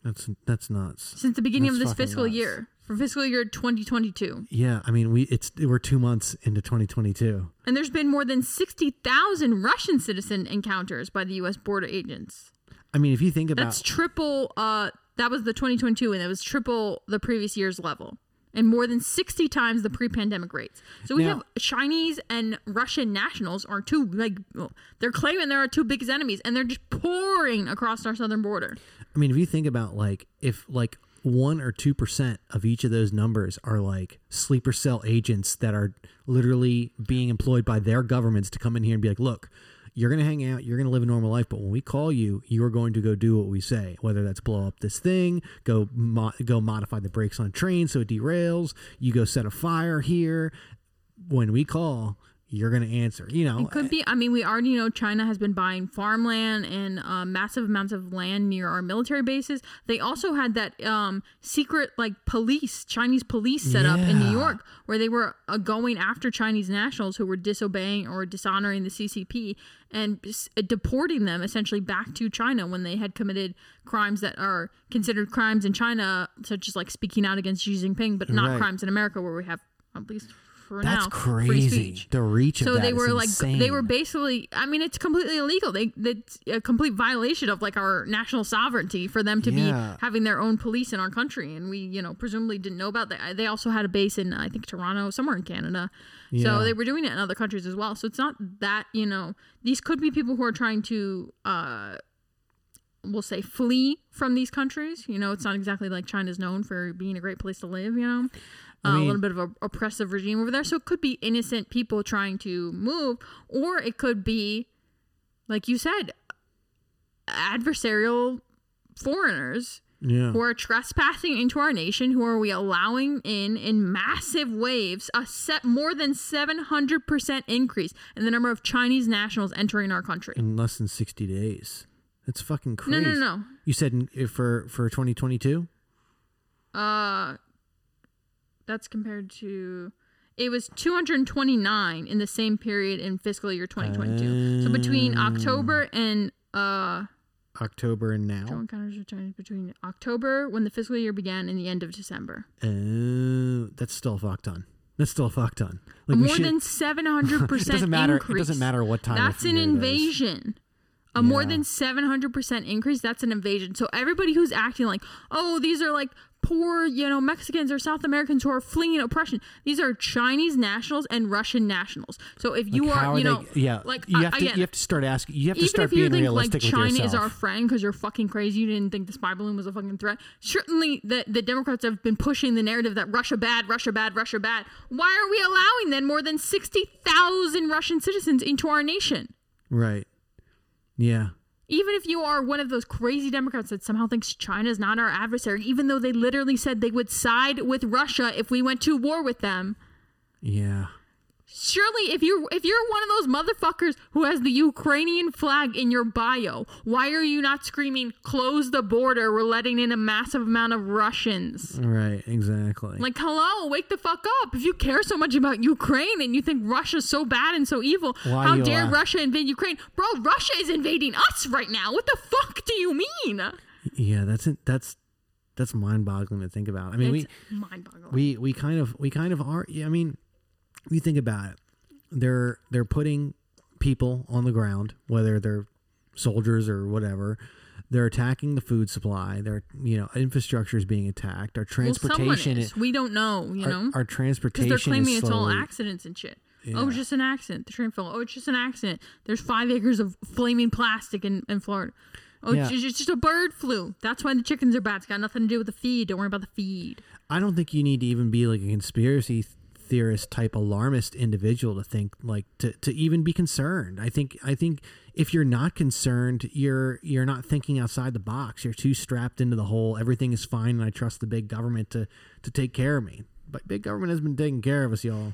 that's that's nuts. since the beginning That's of this fiscal nuts. year for fiscal year 2022. Yeah, I mean, we it's we're two months into 2022. And there's been more than 60,000 Russian citizen encounters by the U.S. border agents. I mean, if you think about That's triple. Uh, that was the 2022, and it was triple the previous year's level. And more than 60 times the pre-pandemic rates. So we Now- have Chinese and Russian nationals are two like well, they're claiming they're our two biggest enemies and they're just pouring across our southern border. I mean, if you think about like if like one or two percent of each of those numbers are like sleeper cell agents that are literally being employed by their governments to come in here and be like, look, you're gonna hang out, you're gonna live a normal life, but when we call you, you are going to go do what we say. Whether that's blow up this thing, go mo- go modify the brakes on train so it derails, you go set a fire here. When we call, you're gonna answer. You know, It could be. I mean, we already know China has been buying farmland and uh, massive amounts of land near our military bases. They also had that um, secret, like police, Chinese police set up in New York, where they were uh, going after Chinese nationals who were disobeying or dishonoring the CCP and s- deporting them essentially back to China when they had committed crimes that are considered crimes in China, such as like speaking out against Xi Jinping, but not Right. crimes in America, where we have at least for that's now crazy. The reach of so they were like they were basically i mean it's completely illegal. They it's a complete violation of like our national sovereignty for them to Yeah. be having their own police in our country. And we you know presumably didn't know about that. They also had a base in i think toronto somewhere in canada. Yeah. so they were doing it in other countries as well. So it's not that you know these could be people who are trying to uh we'll say flee from these countries. You know it's not exactly like china's known for being a great place to live you know uh, a little bit of a oppressive regime over there so it could be innocent people trying to move or it could be like you said adversarial foreigners yeah. who are trespassing into our nation who are we allowing in in massive waves a set more than 700% increase in the number of chinese nationals entering our country in less than 60 days. That's fucking crazy. no no no. You said for for 2022? Uh, that's compared to. It was 229 in the same period in fiscal year 2022. so between October and uh, October and now. Joe encounters returns between October when the fiscal year began and the end of December. Oh, that's still fucked on. That's still fucked on. Like More should- than 700 percent. It doesn't matter. Increase. It doesn't matter what time. That's an year it is. invasion. A more than 700% increase, that's an invasion. So everybody who's acting like, oh, these are like poor, you know, Mexicans or South Americans who are fleeing oppression. These are Chinese nationals and Russian nationals. So if you Like, are, you they- know, yeah, like you I- have to again, you have to start asking. You have to start being think like realistic with China is our friend because you're fucking crazy, you didn't think the spy balloon was a fucking threat. Certainly, the the Democrats have been pushing the narrative that Russia bad, Russia bad, Russia bad. Why are we allowing then more than sixty thousand Russian citizens into our nation? right. Yeah. Even if you are one of those crazy Democrats that somehow thinks China is not our adversary, even though they literally said they would side with Russia if we went to war with them. Yeah. Surely, if you're if you're one of those motherfuckers who has the Ukrainian flag in your bio, why are you not screaming "Close the border"? We're letting in a massive amount of Russians. Right. Exactly. Like, hello, wake the fuck up! If you care so much about Ukraine and you think Russia's so bad and so evil, Why how dare laugh? Russia invade Ukraine, bro? Russia is invading us right now. What the fuck do you mean? yeah. That's it. That's that's mind-boggling to think about. I mean, we mind-boggling. we we kind of we kind of are yeah, i mean you think about it they're they're putting people on the ground whether they're soldiers or whatever they're attacking the food supply their you know infrastructure is being attacked our well, transportation is. We don't know, you our, know. our transportation. They're claiming it's all accidents and shit. Oh, it's just an accident. The train fell. Oh, it's just an accident. There's five acres of flaming plastic in, in Florida. Oh, it's, Yeah. just, it's just a bird flu. That's why the chickens are bad. It's got nothing to do with the feed. Don't worry about the feed. I don't think you need to even be like a conspiracy theorist type alarmist individual to think like to, to even be concerned. I think I think if you're not concerned, you're you're not thinking outside the box. You're too strapped into the whole everything is fine and I trust the big government to to take care of me. But big government has been taking care of us, y'all.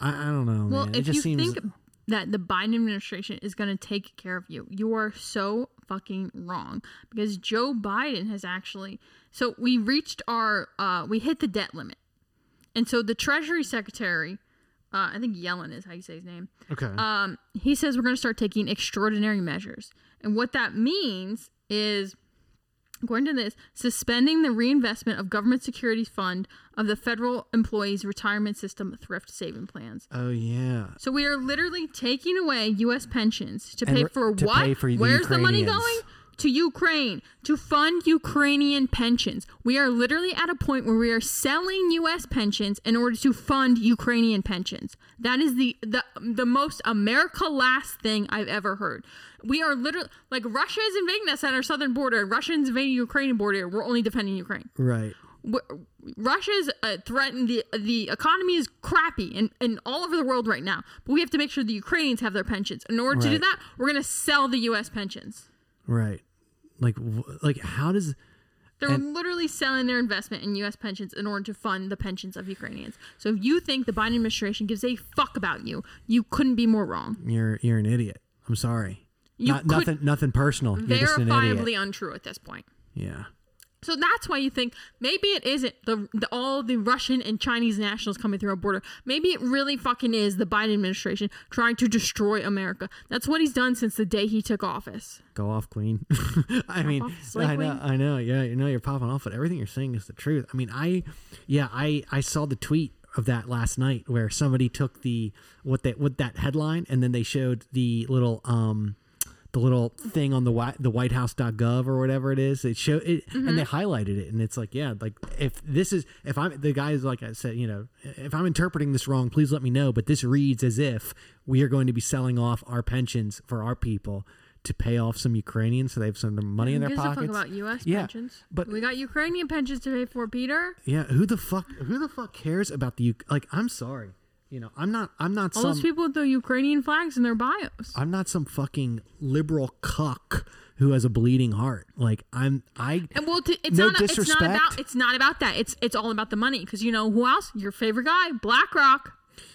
I, I don't know, Well, man. It if just you seems think that the Biden administration is going to take care of you, you are so fucking wrong. Because Joe Biden has actually. So we reached our. Uh, we hit the debt limit. And so the Treasury Secretary, uh, I think Yellen is how you say his name. okay. um, he says we're going to start taking extraordinary measures. And what that means is, according to this, suspending the reinvestment of government securities fund of the federal employees retirement system thrift saving plans. oh yeah. So we are literally taking away U.S. pensions to And pay for to what? pay for the Where's the money going? To Ukraine to fund Ukrainian pensions. We are literally at a point where we are selling US pensions in order to fund Ukrainian pensions. That is the the, the most America last thing I've ever heard. We are literally like Russia is invading us at our southern border. Russians invading Ukrainian border. We're only defending Ukraine. Right. Russia's uh, threatened the the economy is crappy in, in all over the world right now. But we have to make sure the Ukrainians have their pensions. In order to do that, we're gonna sell the U.S. pensions. Right. Like like how does They're And- literally selling their investment in U.S. pensions in order to fund the pensions of Ukrainians. So if you think the Biden administration gives a fuck about you, you couldn't be more wrong. you're you're an idiot? I'm sorry. You Not, nothing nothing personal. You're just an idiot. Verifiably untrue at this point. Yeah. So that's why you think maybe it isn't the, the all the Russian and Chinese nationals coming through our border. Maybe it really fucking is the Biden administration trying to destroy America. That's what he's done since the day he took office. Go off, Queen. I mean, off, I know. I know. Yeah, you know, you're popping off, but everything you're saying is the truth. I mean, I, yeah, I, I saw the tweet of that last night where somebody took the what that what that headline and then they showed the little um the little thing on the white the whitehouse.gov or whatever it is it showed it and they mm-hmm. highlighted it and it's like yeah like if this is if i'm the guy is like i said you know if i'm interpreting this wrong please let me know but this reads as if we are going to be selling off our pensions for our people to pay off some ukrainians so they have some money in their gives a fuck pockets about U.S. Yeah, pensions? but- we got Ukrainian pensions to pay for, Peter. yeah who the fuck who the fuck cares about the U- like i'm sorry you know i'm not i'm not All some those people with the Ukrainian flags in their bios. I'm not some fucking liberal cuck who has a bleeding heart. Like I'm I And well, t- it's No not. It's not about. It's not about that. It's it's all about the money. Because you know who else? Your favorite guy, BlackRock.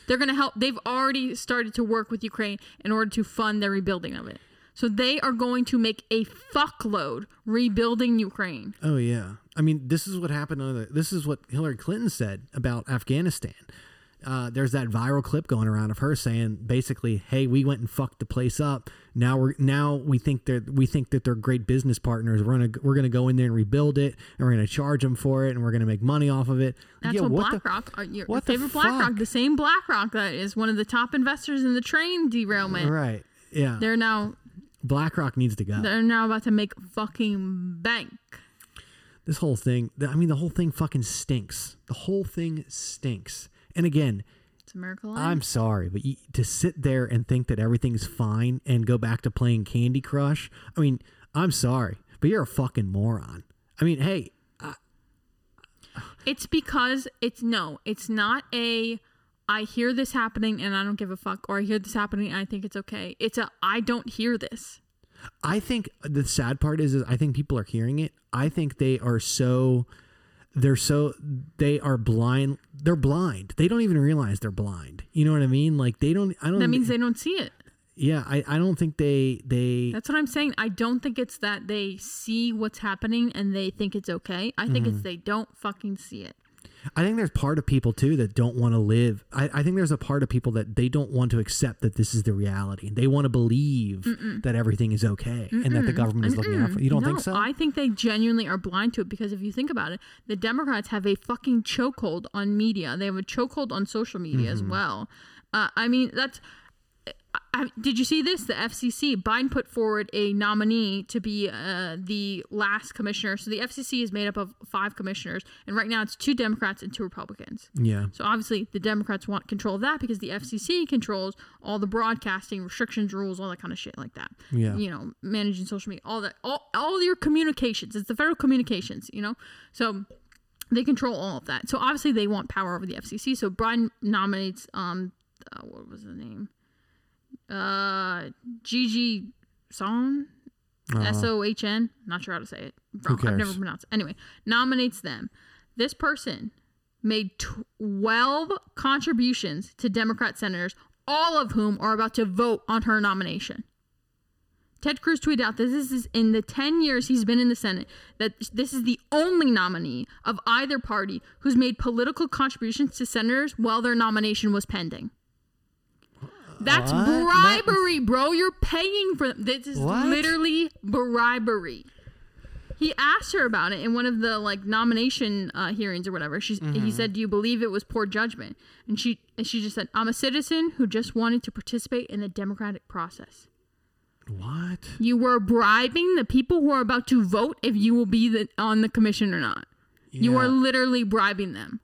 They're gonna help. They've already started to work with Ukraine in order to fund their rebuilding of it. So they are going to make a fuckload rebuilding Ukraine. Oh yeah. I mean, this is what happened on the, this is what Hillary Clinton said about Afghanistan. Uh, there's that viral clip going around of her saying basically, "Hey, we went and fucked the place up. Now we're now we think they're we think that they're great business partners. We're gonna we're gonna go in there and rebuild it, and we're gonna charge them for it, and we're gonna make money off of it." That's Yeah, what, what BlackRock. are your what the favorite BlackRock, fuck? the same BlackRock that is one of the top investors in the train derailment. Right. Yeah. They're now BlackRock needs to go. they're now about to make fucking bank. this whole thing i mean the whole thing fucking stinks the whole thing stinks and again It's America Live. i'm sorry but you, to sit there and think that everything's fine and go back to playing candy crush i mean i'm sorry but you're a fucking moron i mean hey It's because it's no, it's not a I hear this happening and I don't give a fuck, or I hear this happening and I think it's okay. It's a I don't hear this. i think the sad part is, is i think people are hearing it i think they are so they're so they are blind they're blind they don't even realize they're blind you know what i mean like they don't i don't That means they don't see it. yeah i, I don't think they they That's what I'm saying. I don't think it's that they see what's happening and they think it's okay. I think Mm-hmm. it's they don't fucking see it. I think there's part of people too that don't want to live. I, I think there's a part of people that they don't want to accept that this is the reality. They want to believe that everything is okay and that the government is looking out for. You don't no, think so? I think they genuinely are blind to it because if you think about it, the Democrats have a fucking chokehold on media. They have a chokehold on social media as Mm-hmm. well. Uh, I mean, that's. I, did you see this? The FCC, Biden put forward a nominee to be uh, the last commissioner. So the FCC is made up of five commissioners, and right now it's two Democrats and two Republicans. yeah. So obviously the Democrats want control of that because the FCC controls all the broadcasting restrictions, rules, all that kind of shit like that. Yeah. You know, managing social media, all that, all all your communications. It's the federal communications. You know, so they control all of that. So obviously they want power over the FCC. So Biden nominates um, uh, what was the name? Uh, Gigi Sohn. S O H N. Not sure how to say it. Wrong. I've never pronounced it. Anyway, nominates them. This person made 12 contributions to Democrat senators, all of whom are about to vote on her nomination. Ted Cruz tweeted out that this is in the 10 years he's been in the Senate, that this is the only nominee of either party who's made political contributions to senators while their nomination was pending. That's What? bribery, bro. You're paying for this is What? literally bribery. He asked her about it in one of the like nomination uh, hearings or whatever. She Mm-hmm. he said, "Do you believe it was poor judgment?" And she and she just said, "I'm a citizen who just wanted to participate in the democratic process." What? You were bribing the people who are about to vote if you will be the, on the commission or not. You are literally bribing them.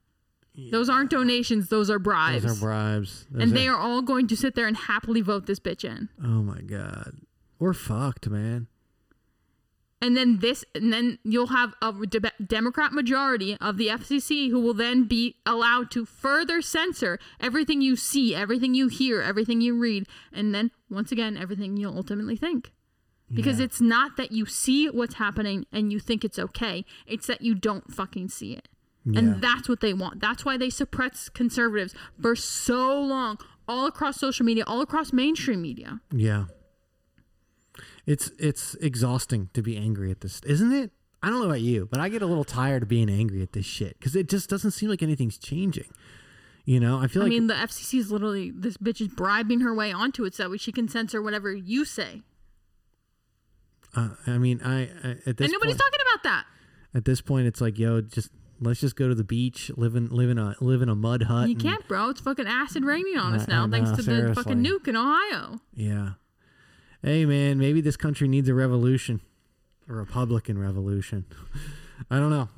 Those aren't donations; those are bribes. Those are bribes. Those and they are all going to sit there and happily vote this bitch in. Oh my god. We're fucked, man. And then this, and then you'll have a de- Democrat majority of the FCC who will then be allowed to further censor everything you see, everything you hear, everything you read, and then once again, everything you'll ultimately think. Because Yeah. it's not that you see what's happening and you think it's okay, it's that you don't fucking see it. Yeah. And that's what they want. That's why they suppress conservatives for so long, all across social media, all across mainstream media. Yeah. It's it's exhausting to be angry at this, isn't it? I don't know about you, but I get a little tired of being angry at this shit because it just doesn't seem like anything's changing. You know, I feel I like I mean, the FCC is literally this bitch is bribing her way onto it so that way she can censor whatever you say, uh, I mean, I, I at this and nobody's point, talking about that. at this point, it's like, yo, just let's just go to the beach, live in live in a live in a mud hut. You and- can't, bro. It's fucking acid raining on us now, I thanks know, to the fucking nuke in Ohio. Yeah. Hey man, maybe this country needs a revolution, a Republican revolution. I don't know.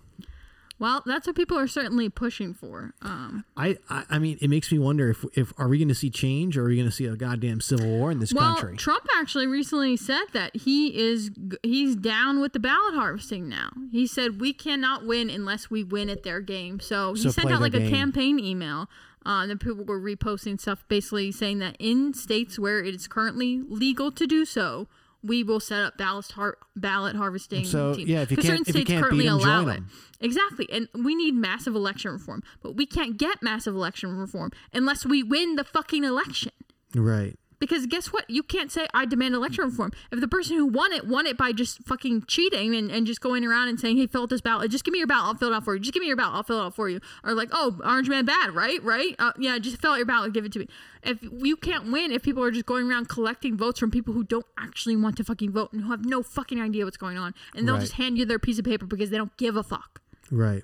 Well, that's what people are certainly pushing for. Um, I, I I mean, it makes me wonder if if are we going to see change or are we going to see a goddamn civil war in this well, country? Trump actually recently said that he is he's down with the ballot harvesting now. He said we cannot win unless we win at their game. So he So sent out like their a campaign email. Uh, and people were reposting stuff basically saying that in states where it is currently legal to do so, we will set up ballot har- ballot harvesting. So, teams. yeah, if you can't- certain if you states can't currently beat 'em, allow it. Exactly, and we need massive election reform, but we can't get massive election reform unless we win the fucking election. right. Because guess what? You can't say I demand election reform. If the person who won it won it by just fucking cheating and, and just going around and saying, "Hey, fill out this ballot. Just give me your ballot. I'll fill it out for you. Just give me your ballot. I'll fill it out for you." Or like, "Oh, Orange Man bad, right? Right? Uh, yeah, just fill out your ballot. And give it to me." If you can't win, if people are just going around collecting votes from people who don't actually want to fucking vote and who have no fucking idea what's going on, and they'll Right. just hand you their piece of paper because they don't give a fuck. Right.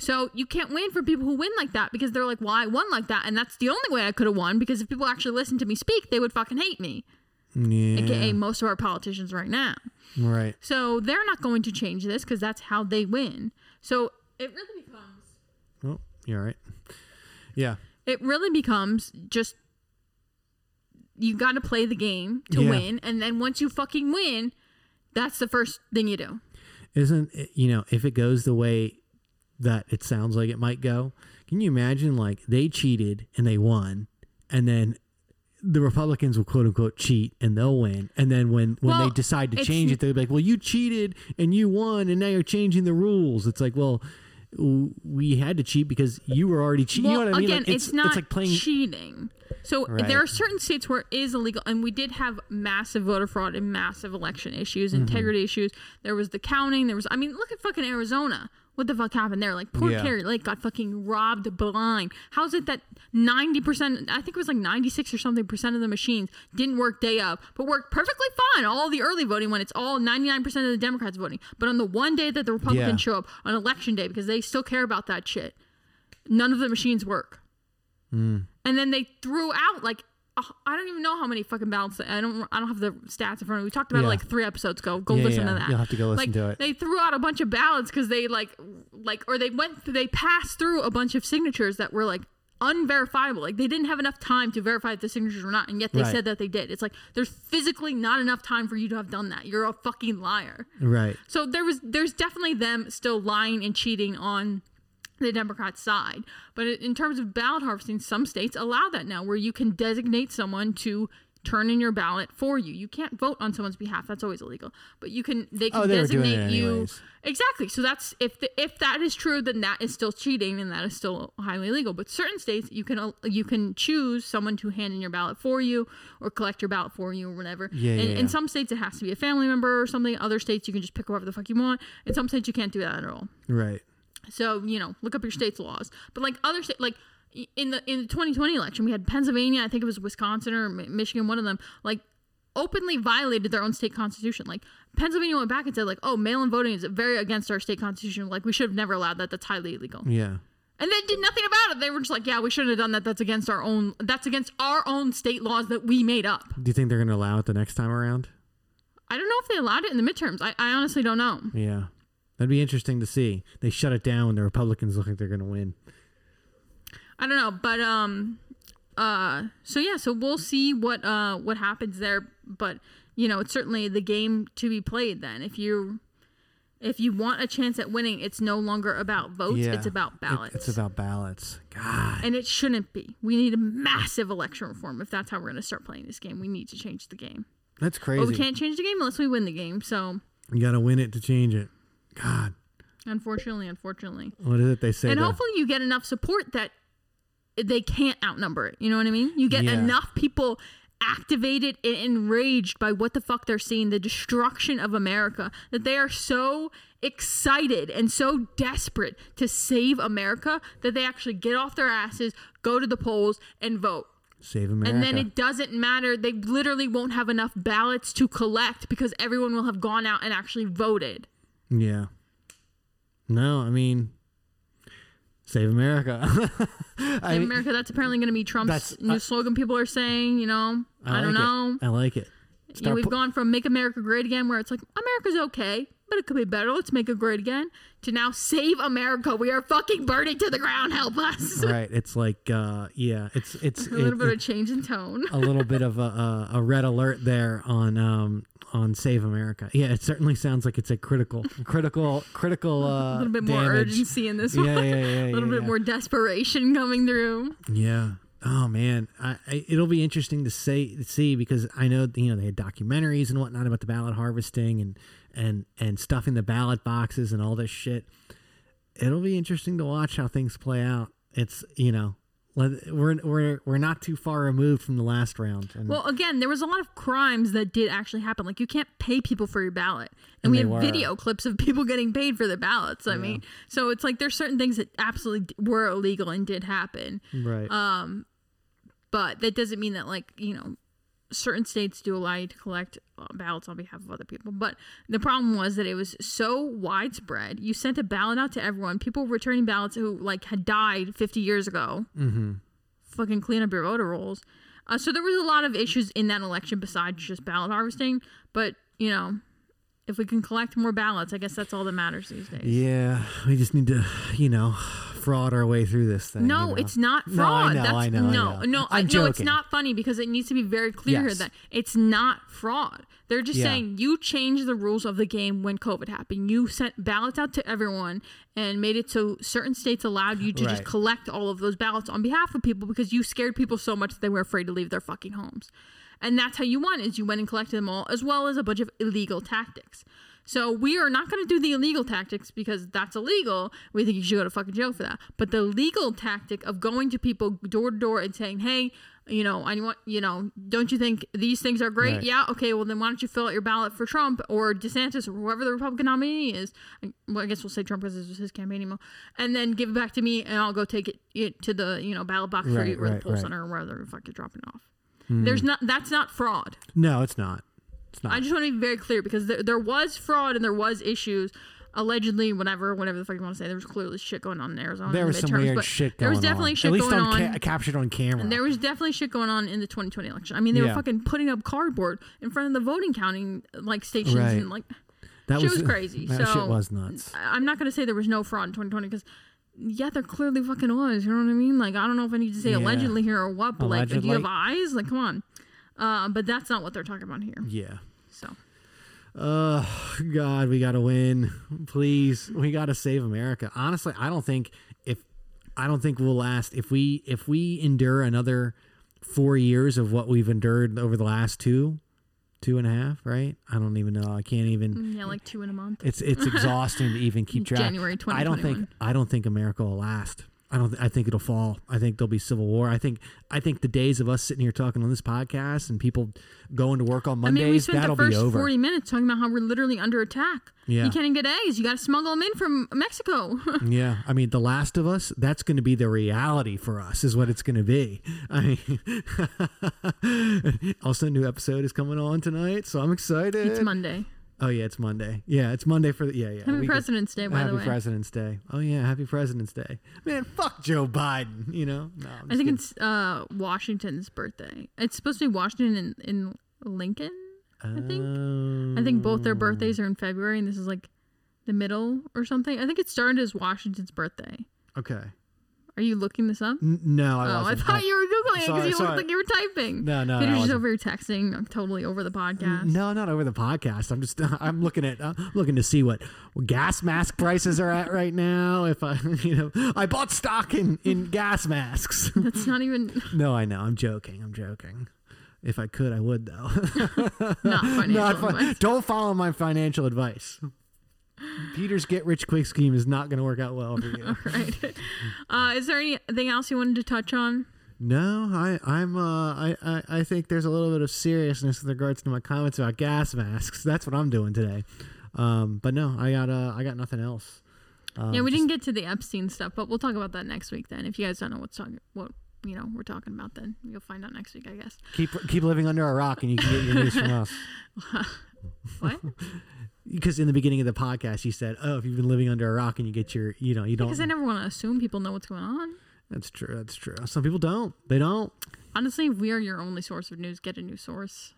So you can't win for people who win like that because they're like, well, I won like that, and that's the only way I could have won. Because if people actually listened to me speak, they would fucking hate me, Yeah. aka most of our politicians right now. Right. So they're not going to change this because that's how they win. So it really becomes Oh, you all right? Yeah. it really becomes just you got to play the game to Yeah. win, and then once you fucking win, that's the first thing you do. Isn't it- you know if it goes the way that it sounds like it might go? Can you imagine like they cheated and they won, and then the Republicans will quote unquote cheat and they'll win, and then when when Well, they decide to change it, they'll be like, "Well, you cheated and you won, and now you're changing the rules." It's like, well. We had to cheat because you were already cheating. Well, you know what I mean? again, Like, it's, not it's like playing. cheating. So Right. there are certain states where it is illegal, and we did have massive voter fraud and massive election issues, Mm-hmm. integrity issues. There was the counting. There was, I mean, look at fucking Arizona. What the fuck happened there? Like poor Yeah. Kari Lake got fucking robbed blind. How's it that ninety percent? I think it was like ninety six or something percent of the machines didn't work day of, but worked perfectly fine all the early voting when it's all ninety nine percent of the Democrats voting. But on the one day that the Republicans Yeah. show up on election day because they still care about that shit, none of the machines work. Mm. And then they threw out like I don't even know how many fucking ballots. I don't. I don't have the stats in front of me. We talked about it like three episodes ago. Go Yeah, listen yeah. to that. You'll have to go listen like, to it. They threw out a bunch of ballots because they like, like, or they went. They passed through a bunch of signatures that were like unverifiable. Like they didn't have enough time to verify if the signatures were not, and yet they Right. said that they did. It's like there's physically not enough time for you to have done that. You're a fucking liar. right. So there was there's definitely them still lying and cheating on the Democrat side. But in terms of ballot harvesting, some states allow that now where you can designate someone to turn in your ballot for you. You can't vote on someone's behalf. That's always illegal. But you can they can Oh, they designate you. Exactly. So that's if the, if that is true, then that is still cheating, and that is still highly illegal. But certain states, you can you can choose someone to hand in your ballot for you, or collect your ballot for you, or whatever. Yeah, and yeah, in yeah. some states, it has to be a family member or something. Other states, you can just pick whoever the fuck you want. In some states, you can't do that at all. Right. So you know, look up your state's laws. But like other states, like in the in the 2020 election, we had Pennsylvania, I think it was Wisconsin or Michigan, one of them, like openly violated their own state constitution. Like Pennsylvania went back and said, like, oh, mail-in voting is very against our state constitution. Like we should have never allowed that. That's highly illegal. Yeah. And they did nothing about it. They were just like, yeah, we shouldn't have done that. That's against our own. That's against our own state laws that we made up. Do you think they're going to allow it the next time around? I don't know if they allowed it in the midterms. I, I honestly don't know. Yeah. That'd be interesting to see. They shut it down the Republicans look like they're going to win. I don't know, but um, uh, so yeah, so we'll see what uh what happens there. But you know, it's certainly the game to be played. Then, if you if you want a chance at winning, it's no longer about votes; Yeah. it's about ballots. it's about ballots. God. and it shouldn't be. We need a massive election reform if that's how we're going to start playing this game. We need to change the game. That's crazy. But we can't change the game unless we win the game. So, You got to win it to change it. God. unfortunately, unfortunately. What is it they say? and though? hopefully you get enough support that they can't outnumber it. You know what I mean? You get Yeah. enough people activated and enraged by what the fuck they're seeing, the destruction of America, that they are so excited and so desperate to save America that they actually get off their asses, go to the polls, and vote. Save America. And then it doesn't matter. They literally won't have enough ballots to collect because everyone will have gone out and actually voted. Yeah. No, I mean, save America. I mean, America, that's apparently going to be Trump's new I- slogan. People are saying, you know, I, don't like it. know. I like it. Start we've gone from "Make America Great Again," where it's like America's okay, but it could be better. Let's make it great again. To now, save America. We are fucking burning to the ground. Help us. right. It's like, uh, yeah, it's it's a little it- bit it- of change in tone. a little bit of a, a, a red alert there on um on Save America. Yeah, it certainly sounds like it's a critical, critical, critical. Uh, a little bit more damage. urgency in this Yeah, one. yeah, yeah, yeah, a little yeah, bit yeah. more desperation coming through. Yeah. Oh man, I, I, it'll be interesting to say see because I know you know they had documentaries and whatnot about the ballot harvesting and and and stuffing the ballot boxes and all this shit. It'll be interesting to watch how things play out. It's you know we're we're we're not too far removed from the last round. And Well, again, there was a lot of crimes that did actually happen. Like you can't pay people for your ballot, and, And we have were. video clips of people getting paid for their ballots. I mean, so it's like there's certain things that absolutely were illegal and did happen. right. Um, but that doesn't mean that like you know certain states do allow you to collect uh, ballots on behalf of other people. But the problem was that it was so widespread. You sent a ballot out to everyone. People returning ballots who like had died 50 years ago. Mm-hmm. fucking clean up your voter rolls. Uh, so there was a lot of issues in that election besides just ballot harvesting. But you know if we can collect more ballots i guess that's all that matters these days. Yeah, we just need to you know fraud our way through this thing. No, you know? it's not No, I fraud. know, That's I know, I no, know. no, I no. It's not funny because it needs to be very clear here Yes. that it's not fraud. They're just Yeah. saying you changed the rules of the game when COVID happened. You sent ballots out to everyone and made it so certain states allowed you to just collect all of those ballots on behalf of people because you scared people so much that they were afraid to leave their fucking homes. And that's how you won is you went and collected them all as well as a bunch of illegal tactics. So we are not going to do the illegal tactics because that's illegal. We think you should go to fucking jail for that. But the legal tactic of going to people door to door and saying, "Hey, you know, I want, you know, don't you think these things are great? Right. Yeah, okay. Well, then why don't you fill out your ballot for Trump or DeSantis or whoever the Republican nominee is? I- Well, I guess we'll say Trump because this was his campaign email, and then give it back to me, and I'll go take it, it to the you know ballot box for you or the poll right. center or wherever the fuck you're dropping it off. Hmm. There's not that's not fraud. No, it's not. It's not. I just want to be very clear because there, there was fraud and there was issues, allegedly, whatever, whatever the fuck you want to say. There was clearly shit going on in Arizona. there was the some weird shit going There was on. definitely At shit least going on on. ca- captured on camera. and there was definitely shit going on in the 2020 election. I mean, they Yeah. were fucking putting up cardboard in front of the voting counting like stations Right. and like that shit was crazy. That so shit was nuts. I'm not gonna say there was no fraud in 2020 because. Yeah, there clearly fucking was. You know what I mean? Like, I don't know if I need to say Yeah. allegedly here or what, but like, do you have eyes? Like, come on. Uh, but that's not what they're talking about here. Yeah. So, Oh God, we gotta win, please. We gotta save America. Honestly, I don't think if I don't think we'll last if we if we endure another four years of what we've endured over the last two, two and a half. Right? I don't even know. I can't even. yeah, like two in a month. It's it's exhausting to even keep track. January I don't think I don't think America will last. I don't. I think it'll fall. I think there'll be civil war. I think. I think the days of us sitting here talking on this podcast and people going to work on I Mondays mean, we spent that'll the first be over. 40 minutes talking about how we're literally under attack. Yeah. You can't even get eggs. You got to smuggle them in from Mexico. Yeah, I mean, The Last of Us, that's going to be the reality for us, is what it's going to be. I mean, also, a new episode is coming on tonight, so I'm excited. it's Monday. Oh, yeah, it's Monday. Yeah, it's Monday for the, yeah, yeah. Happy we President's Day, by Happy the way. Happy President's Day. Oh, yeah, Happy President's Day. Man, fuck Joe Biden, you know? No, I'm I think kidding. it's uh, Washington's birthday. It's supposed to be Washington in, in Lincoln. I think. I think both their birthdays are in February, and this is like the middle or something. I think it started as Washington's birthday. Okay. Are you looking this up? N- no, I Oh, wasn't. thought you were googling it because you sorry. looked like you were typing. No, no, I Peter's just over here texting, I'm totally over the podcast. No, not over the podcast. I'm just I'm looking at uh, looking to see what, gas mask prices are at right now. If I you know I bought stock in in gas masks. That's not even no, I know. I'm joking. I'm joking. If I could, I would though. not financial Not fi- advice. don't follow my financial advice. Peter's get rich quick scheme is not going to work out well for you. right. Uh, is there anything else you wanted to touch on? No, I, I'm. Uh, I, I, I think there's a little bit of seriousness with regards to my comments about gas masks. That's what I'm doing today. Um, but no, I got. Uh, I got nothing else. Um, yeah, we just- didn't get to the Epstein stuff, but we'll talk about that next week then. If you guys don't know what's talking, what you know we're talking about, then you'll find out next week, I guess. keep keep living under a rock, and you can get your news from us. What? Because in the beginning of the podcast, you said, "Oh, if you've been living under a rock, and you get your, you know, you don't." Because I never want to assume people know what's going on. that's true. That's true. Some people don't. They don't. Honestly, if we are your only source of news, get a new source.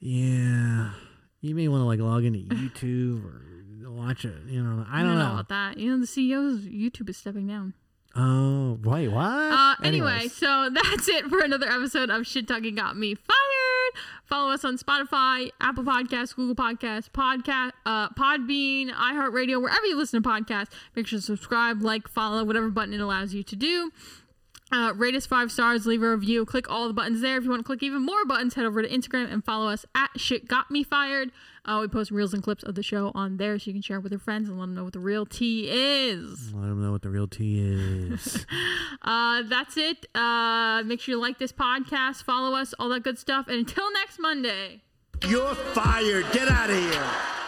Yeah. You may want to like log into YouTube or watch it. You know, I don't know. about that. You know, the CEO's YouTube is stepping down. Oh, wait, what? Uh, anyway, Anyways. so that's it for another episode of Shit Talking Got Me Fired. Follow us on Spotify, Apple Podcasts, Google Podcasts, Podcast, uh, Podbean, iHeartRadio, wherever you listen to podcasts. Make sure to subscribe, like, follow, whatever button it allows you to do. Uh, rate us five stars, leave a review, click all the buttons there. If you want to click even more buttons, head over to Instagram and follow us at Shit Got Me Fired. Uh, we post reels and clips of the show on there so you can share it with your friends and let them know what the real tea is. Let them know what the real tea is. Uh, that's it. Uh, make sure you like this podcast, follow us, all that good stuff. And until next Monday. You're fired. Get out of here.